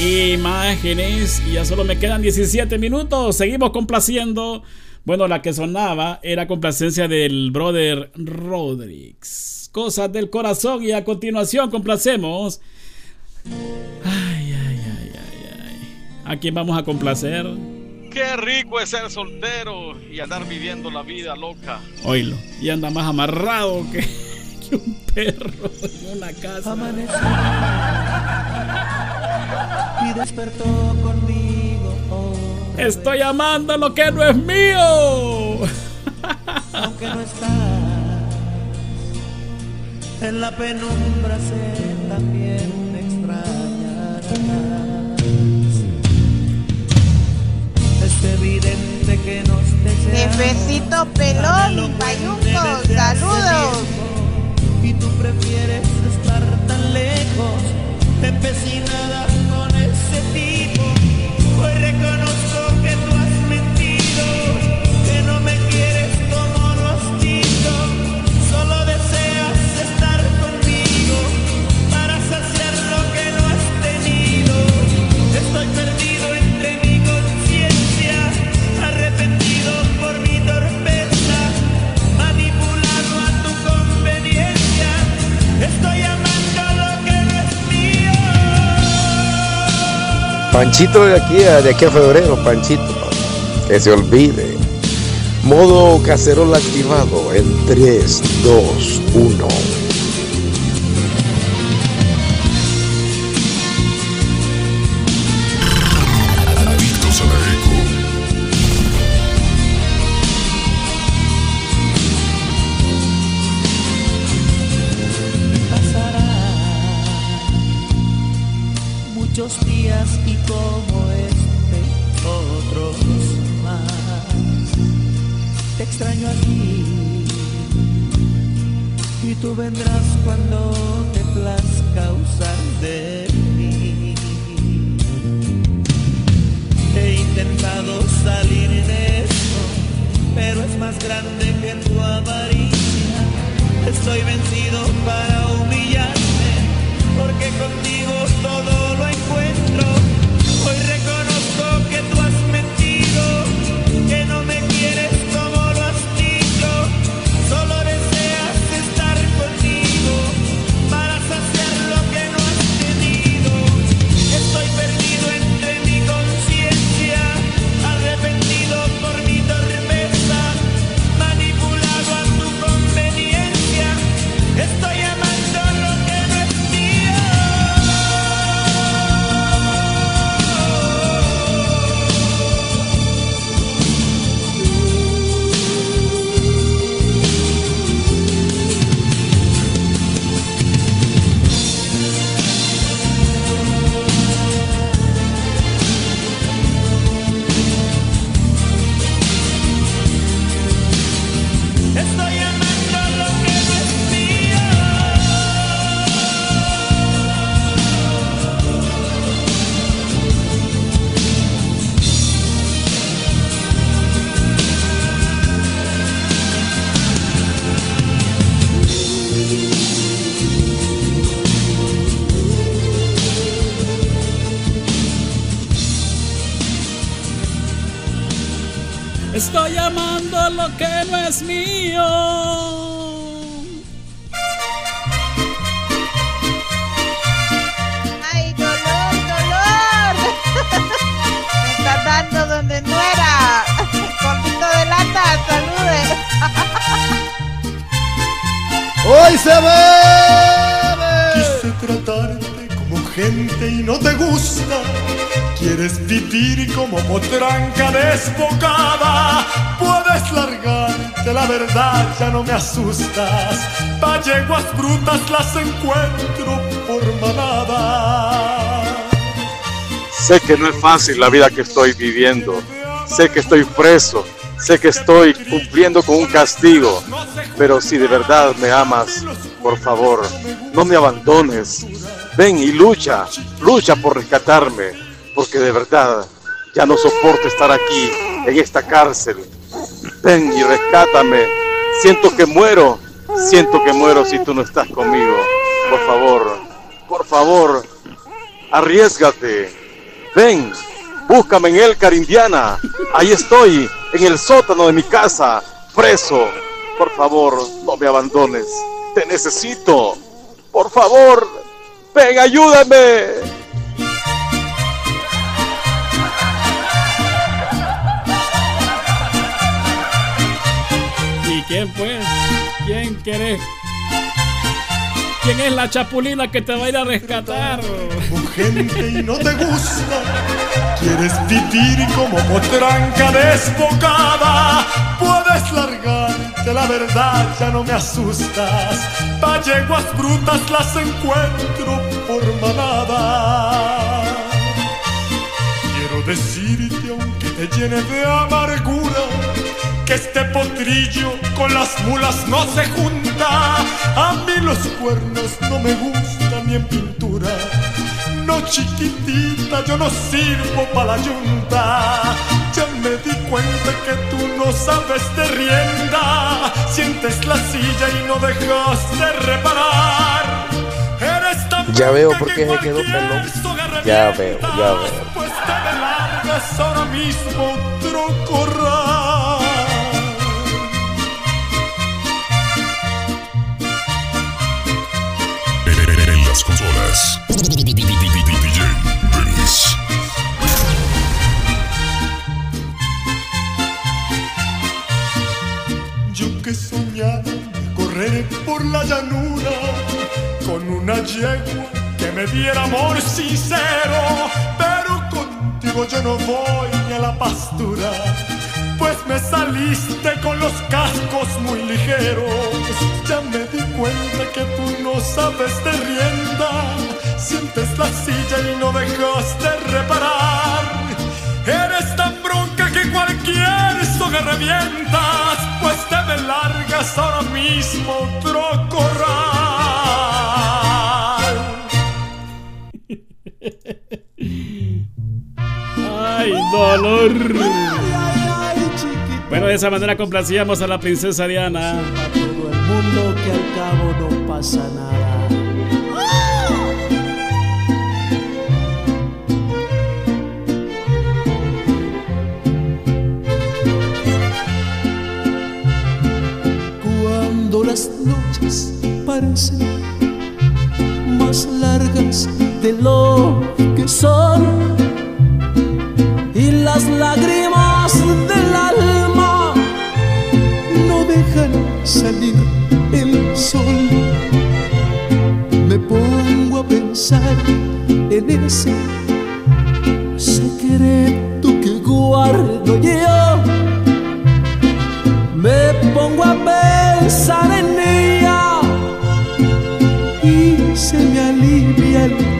Imágenes. Y ya solo me quedan 17 minutos. Seguimos complaciendo. Bueno, la que sonaba era complacencia del brother Rodriguez. Cosas del corazón. Y a continuación complacemos. Ay, ay, ay, ay, ay. ¿A quién vamos a complacer? Qué rico es ser soltero y andar viviendo la vida loca. Oílo. Y anda más amarrado que, que un perro en una casa. y despertó conmigo. oh, Estoy amando lo que no es mío. aunque no estás en la penumbra, sé también Jefecito pelón, payunco, saludos. Y tú prefieres estar tan lejos, empecinada con ese tipo. Panchito de aquí a, de aquí a febrero, Panchito. Que se olvide. Modo cacerola activado en 3, 2, 1. Vivir como potranca desbocada. Puedes largarte, la verdad ya no me asustas. Pa' yeguas brutas las encuentro por manada. Sé que no es fácil la vida que estoy viviendo. Sé que estoy preso. Sé que estoy cumpliendo con un castigo. Pero si de verdad me amas, por favor, no me abandones. Ven y lucha. Lucha por rescatarme. Porque de verdad ya no soporto estar aquí, en esta cárcel. Ven y rescátame. Siento que muero. Siento que muero si tú no estás conmigo. Por favor, por favor, arriesgate. Ven, búscame en El Carindiana. Ahí estoy, en el sótano de mi casa, preso. Por favor, no me abandones. Te necesito. Por favor, ven, ayúdame. Quién pues? ¿Quién querés? ¿Quién es la chapulina que te va a ir a rescatar? gente y no te gusta. Quieres vivir como potranca desbocada. Puedes largarte, la verdad ya no me asustas. Pa' yeguas brutas las encuentro por manada. Quiero decirte, aunque te llene de amargura, que este potrillo con las mulas no se junta. A mí los cuernos no me gustan ni en pintura. No chiquitita, yo no sirvo para la yunta. Ya me di cuenta que tú no sabes de rienda. Sientes la silla y no dejas de reparar. Eres tan Ya veo por qué que se quedó pelón. Ya veo, ya veo. Pues te me largas ahora mismo otro corral. Yo que soñaba correr por la llanura con una yegua que me diera amor sincero, pero contigo yo no voy a la pastura, pues me saliste con los cascos muy ligeros. Ya me di cuenta que tú no sabes de rienda, sientes la silla y no dejas de reparar. Eres tan bronca que cualquier soga revientas, pues te me largas ahora mismo otro corral. ¡Ay, dolor! Bueno, de esa manera complacíamos a la princesa Diana. Todo el mundo que al cabo no pasa nada. Cuando las noches parecen más largas de lo que son y las lágrimas salir el sol. Me pongo a pensar en ese secreto que guardo yo. Me pongo a pensar en ella y se me alivia el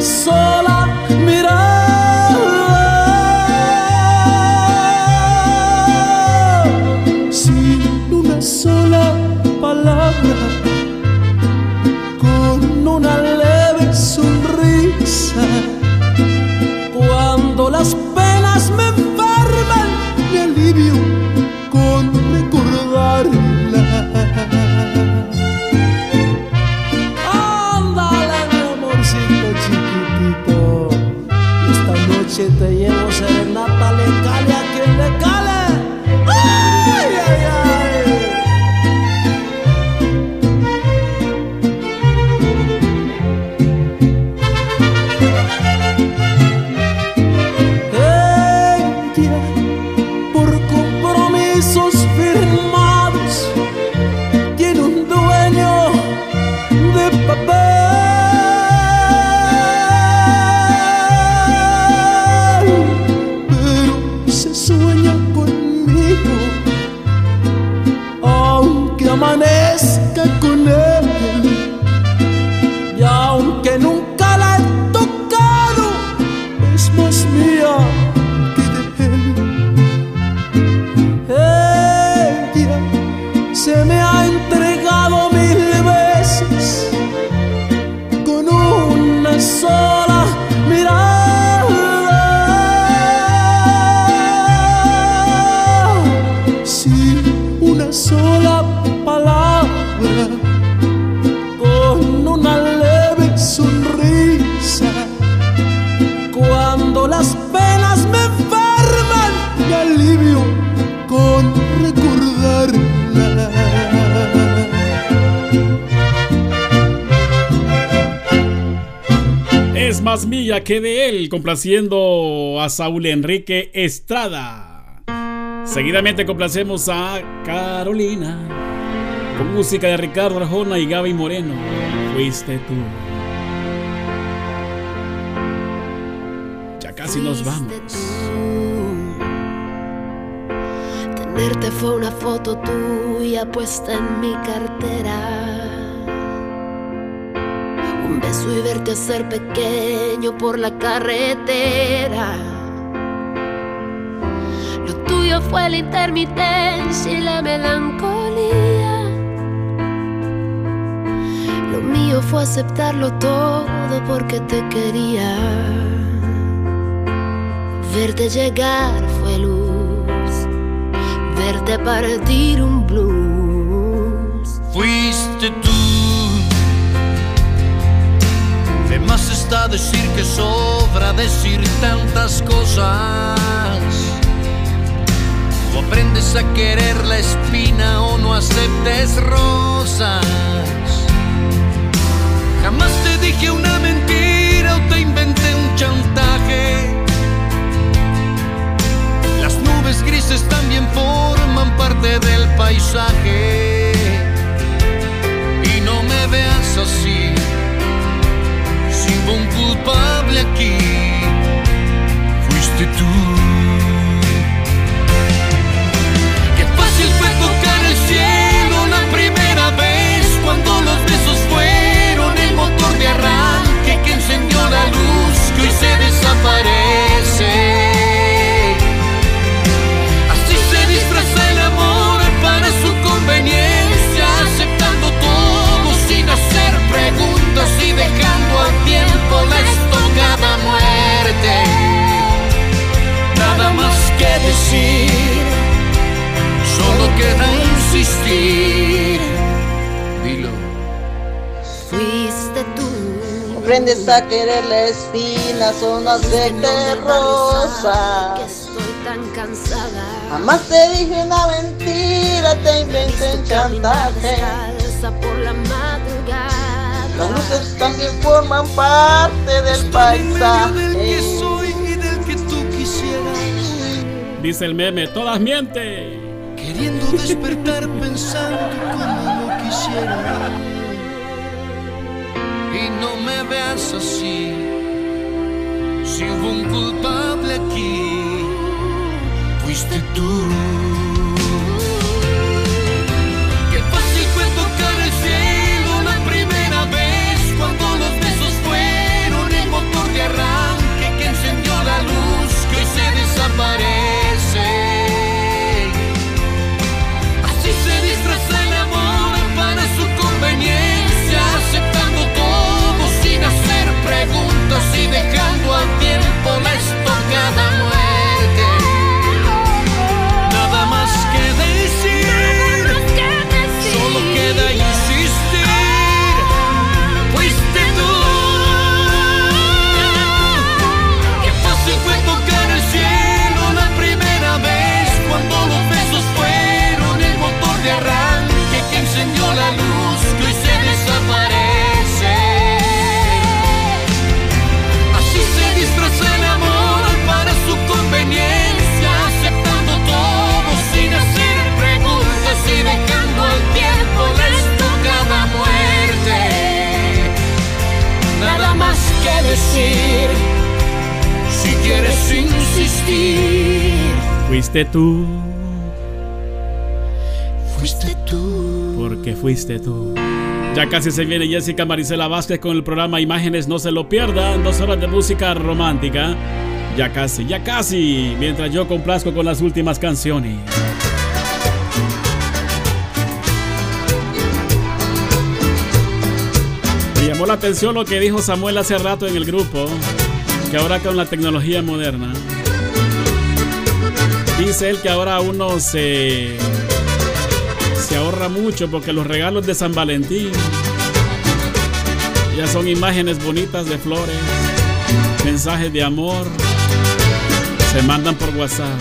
sou. Él, complaciendo a Saúl Enrique Estrada. Seguidamente complacemos a Carolina con música de Ricardo Arjona y Gaby Moreno. Fuiste tú. Ya casi nos vamos. Tenerte fue una foto tuya puesta en mi cartera. Verte hacer pequeño por la carretera. Lo tuyo fue la intermitencia y la melancolía. Lo mío fue aceptarlo todo porque te quería. Verte llegar fue luz, verte partir un blues. Está decir que sobra decir tantas cosas. O aprendes a querer la espina o no aceptes rosas. Jamás te dije una mentira o te inventé un chantaje. Las nubes grises también forman parte del paisaje. Y no me veas así, si hubo un culpable aquí, fuiste tú. Aprendes a querer la espina, son las de rosa. Que estoy tan cansada. Jamás te dije una mentira, te inventé un chantaje. Por la madrugada. Las luces también forman parte del paisaje. soy y del que tú quisieras. Dice el meme, todas mienten. Queriendo despertar pensando como no quisiera. Y no me veas así. Si hubo un culpable aquí, fuiste tú. Fuiste tú. fuiste tú. Porque fuiste tú. Ya casi se viene Jessica Marisela Vázquez con el programa Imágenes, no se lo pierdan. Dos horas de música romántica. Ya casi, ya casi. Mientras yo complazco con las últimas canciones. Me llamó la atención lo que dijo Samuel hace rato en el grupo, que ahora con la tecnología moderna, dice él que ahora uno se, se ahorra mucho porque los regalos de San Valentín ya son imágenes bonitas de flores, mensajes de amor, se mandan por WhatsApp.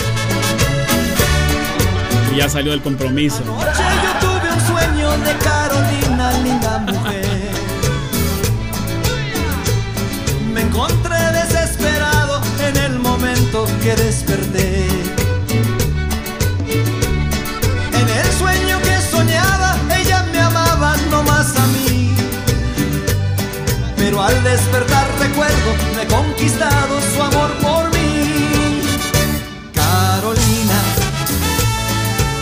Y ya salió el compromiso. Pero al despertar recuerdo, me he conquistado su amor por mí. Carolina.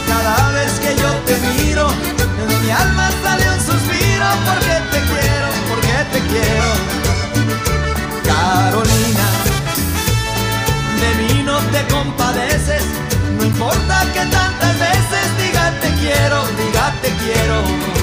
Cada vez que yo te miro, en mi alma sale un suspiro porque te quiero, porque te quiero. Carolina, de mí no te compadeces, no importa que tantas veces diga te quiero, diga te quiero.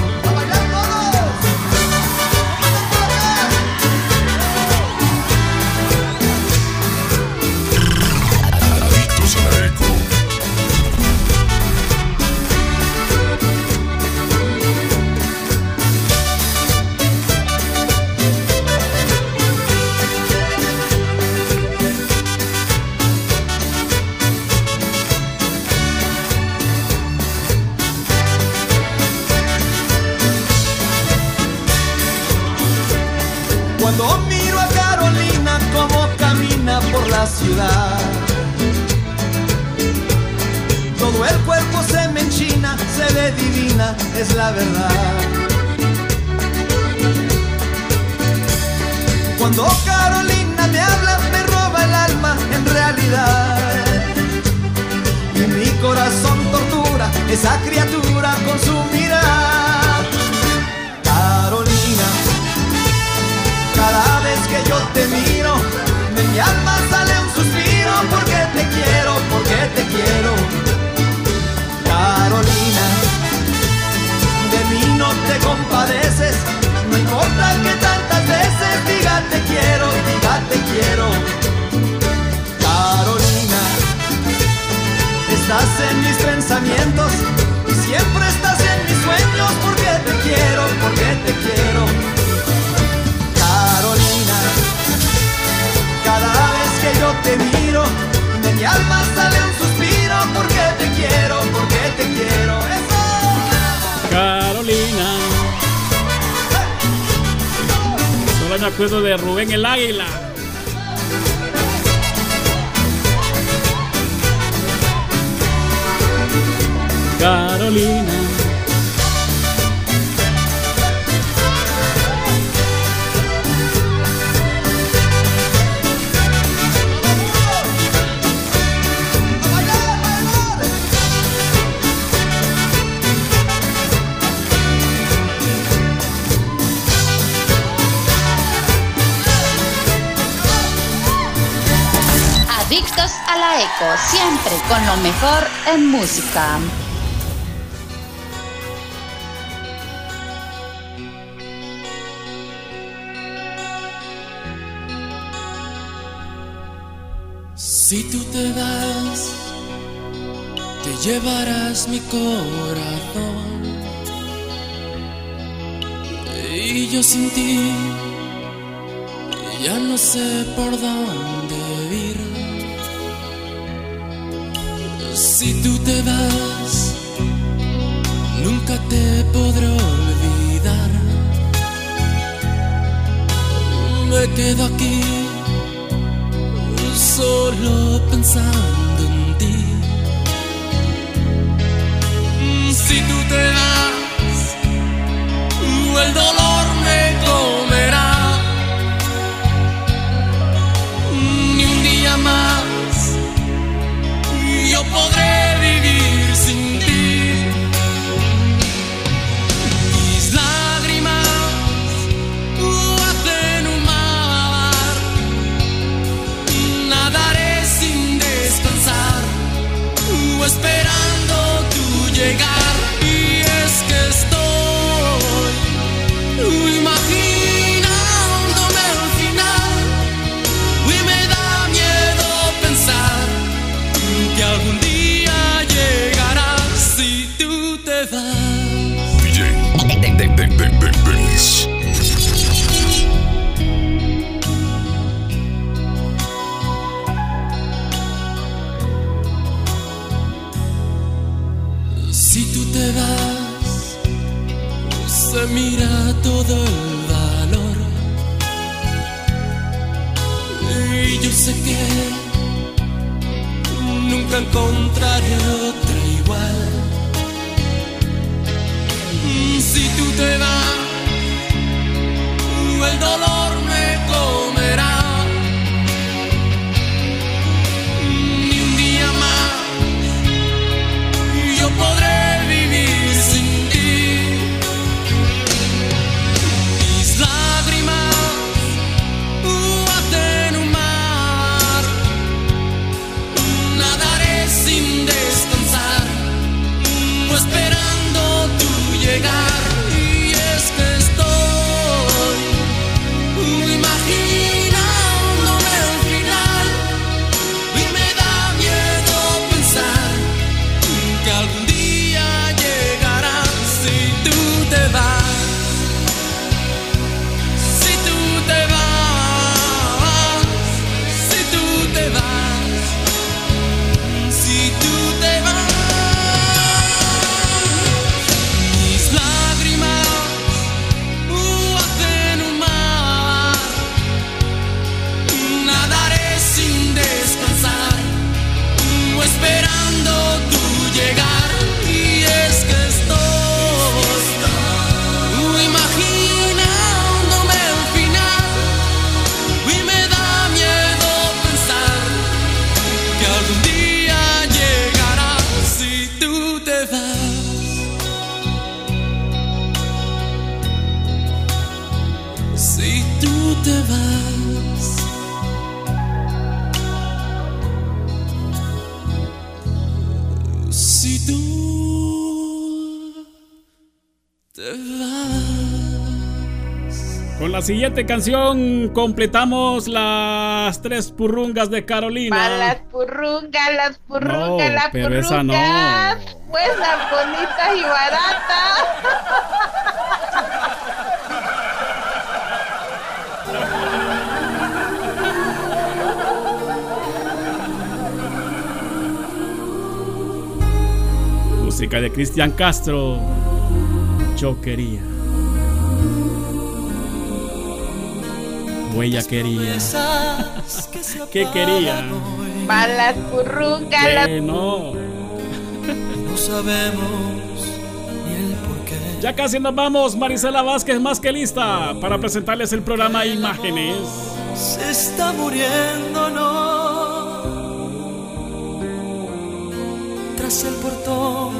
Ciudad, todo el cuerpo se me enchina, se ve divina, es la verdad. Cuando Carolina me habla, me roba el alma en realidad. Y mi corazón tortura esa criatura con su mirada. Carolina. Cada vez que yo te miro, mi alma sale porque te quiero, porque te quiero. Carolina, de mí no te compadeces, no importa que tantas veces diga te quiero, diga te quiero. Carolina, estás en mis pensamientos y siempre estás en mis sueños porque te quiero, porque te quiero. Carolina. Cada vez que yo te miro, de mi alma sale un suspiro porque te quiero, porque te quiero. Eso. Carolina. Solo me acuerdo de Rubén el Águila. Carolina. Adictos a la eco, siempre con lo mejor en música. Si tú te vas, te llevarás mi corazón. Y yo sin ti ya no sé por dónde tú te vas, nunca te podré olvidar. Me quedo aquí solo pensando en ti. Si tú te vas, el dolor all la siguiente canción completamos las tres purrungas de Carolina. Para las purrungas, las purrungas, no, las pero purrungas. Esa no. Pues las bonitas y baratas. música de Cristian Castro, Yo quería. como ella quería. ¿Qué quería? Balas currucas. Eh, no. no sabemos. Ya casi nos vamos, Marisela Vázquez, más que lista para presentarles el programa Imágenes. Se está muriendo, no. Tras el portón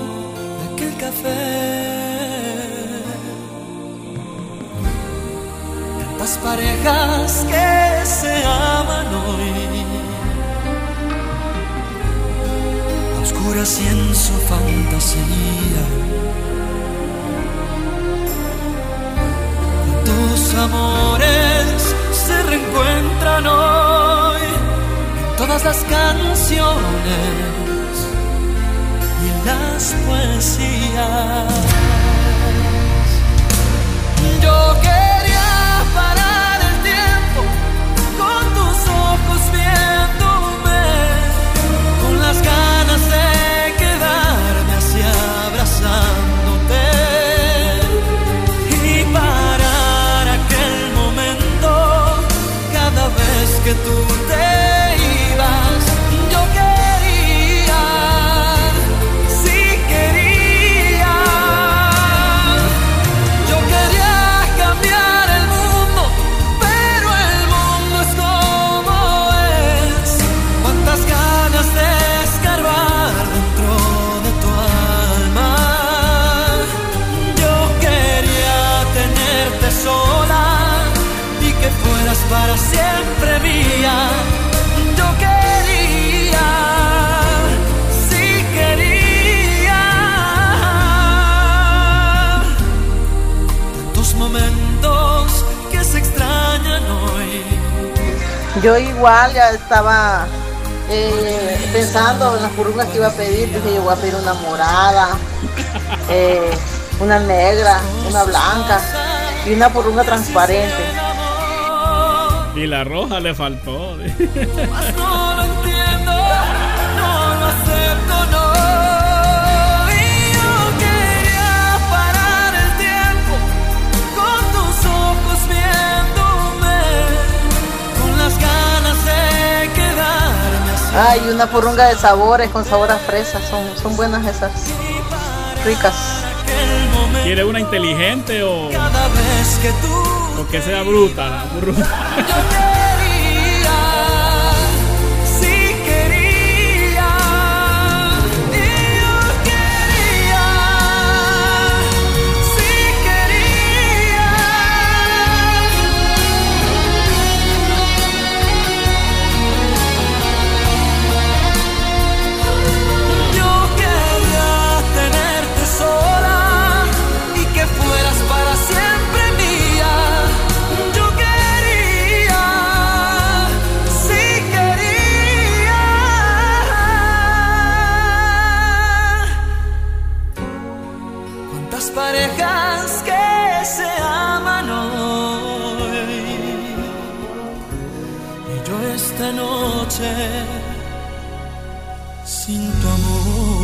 de aquel café. Las parejas que se aman hoy, oscuras y en su fantasía. Tus amores se reencuentran hoy en todas las canciones y las poesías. Yo que ojos viéndome con las ganas. Yo igual ya estaba eh, pensando en las purrugas que iba a pedir, dije yo voy a pedir una morada, eh, una negra, una blanca y una purruga transparente. Y la roja le faltó. quedarme así. Ay, una purrunga de sabores con sabor a fresa, son, son buenas esas, ricas. ¿Quiere una inteligente o, Cada vez que tú o que sea bruta? la burruja? 多么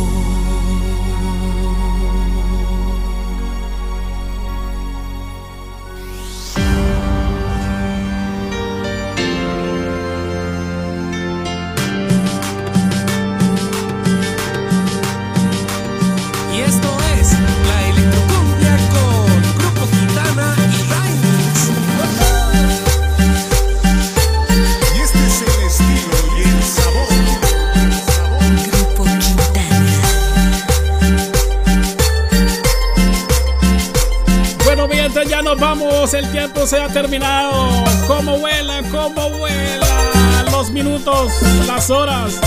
se ha terminado. ¿Cómo vuela? ¿Cómo vuela? Los minutos, las horas.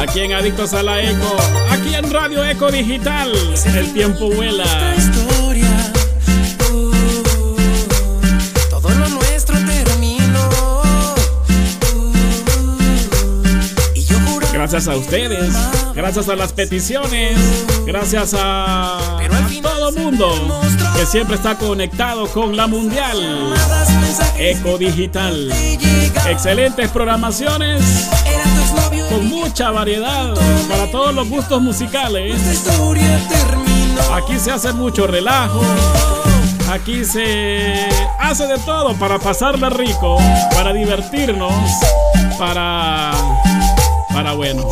Aquí en Adictos a la Eco. Aquí en Radio Eco Digital. El tiempo vuela. Uh, terminó. Gracias a ustedes. Gracias a las peticiones. Gracias a, a mundo que siempre está conectado con la mundial. Eco Digital. Excelentes programaciones. Con mucha variedad para todos los gustos musicales. Aquí se hace mucho relajo. Aquí se hace de todo para pasarla rico, para divertirnos, para para bueno,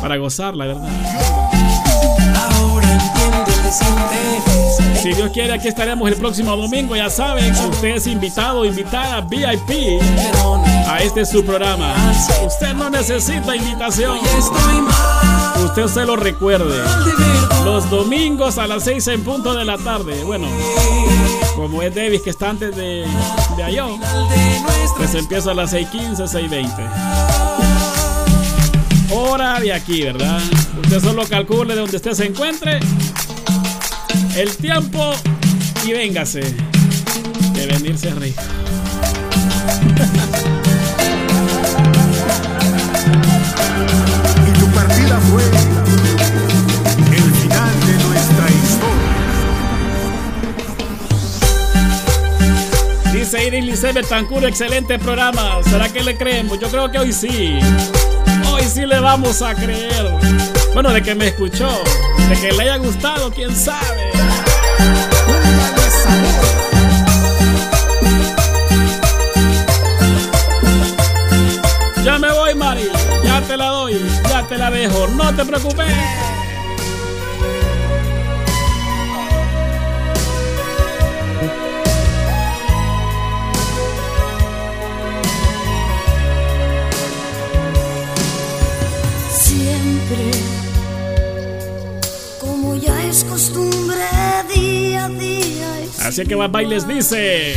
para gozar, la verdad. Si Dios quiere, aquí estaremos el próximo domingo. Ya saben, usted es invitado, invitada VIP a este su programa. Usted no necesita invitación. Usted se lo recuerde. Los domingos a las 6 en punto de la tarde. Bueno, como es Davis que está antes de, de Ayón, pues empieza a las 6.15, 6.20 hora de aquí, ¿verdad? Usted solo calcule de donde usted se encuentre el tiempo y véngase. De venirse rico. Y tu partida fue el final de nuestra historia. Dice Iris Lice Betancur, excelente programa. ¿Será que le creemos? Yo creo que hoy sí. Hoy sí le vamos a creer. Bueno, de que me escuchó, de que le haya gustado, quién sabe. Ya me voy, Mari. Ya te la doy. Ya te la dejo. No te preocupes. Así que más bailes dice.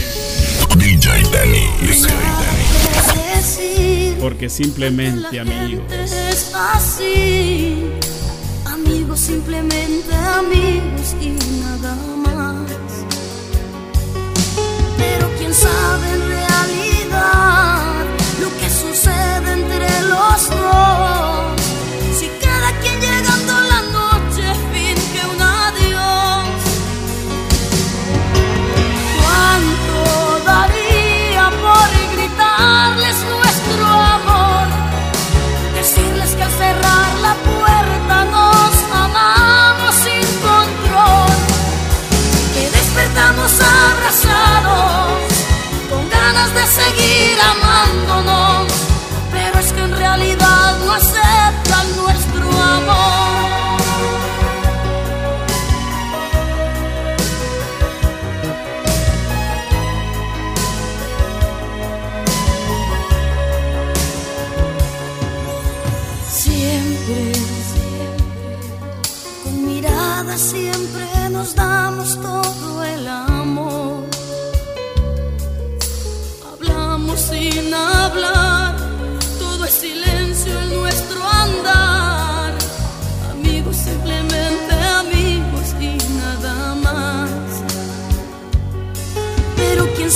DJ Danny. decir Porque simplemente, amigos. es así. Amigos, simplemente amigos y nada más. Pero quién sabe en realidad lo que sucede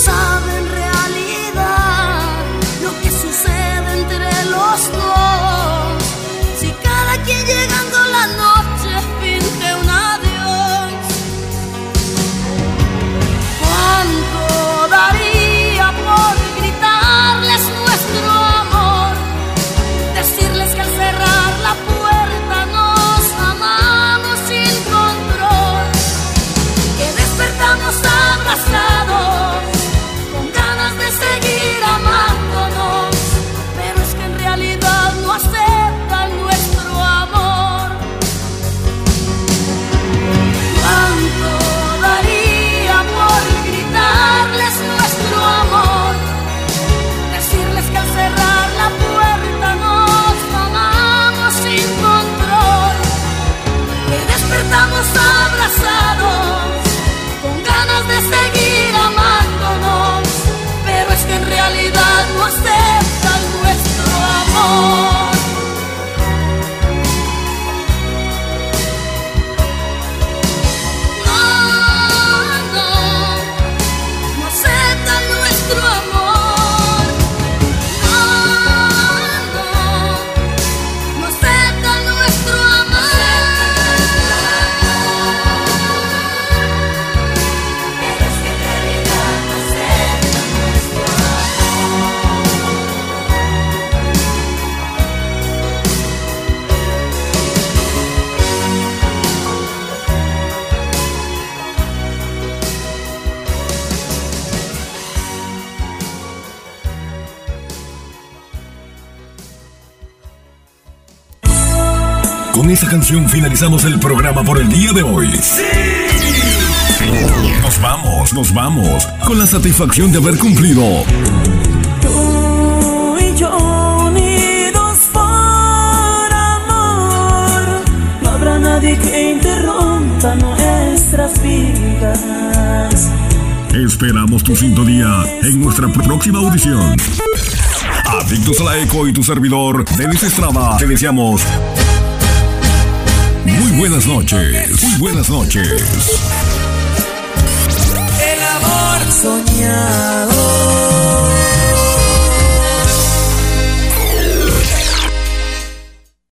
sun. canción finalizamos el programa por el día de hoy. ¡Sí! Nos vamos, nos vamos, con la satisfacción de haber cumplido. Tú y yo unidos por amor, no habrá nadie que interrumpa nuestras vidas. Esperamos tu sintonía en nuestra próxima audición. Adictos a la Eco y tu servidor, Denis Estrada, te deseamos buenas noches. Muy buenas noches. El amor soñado.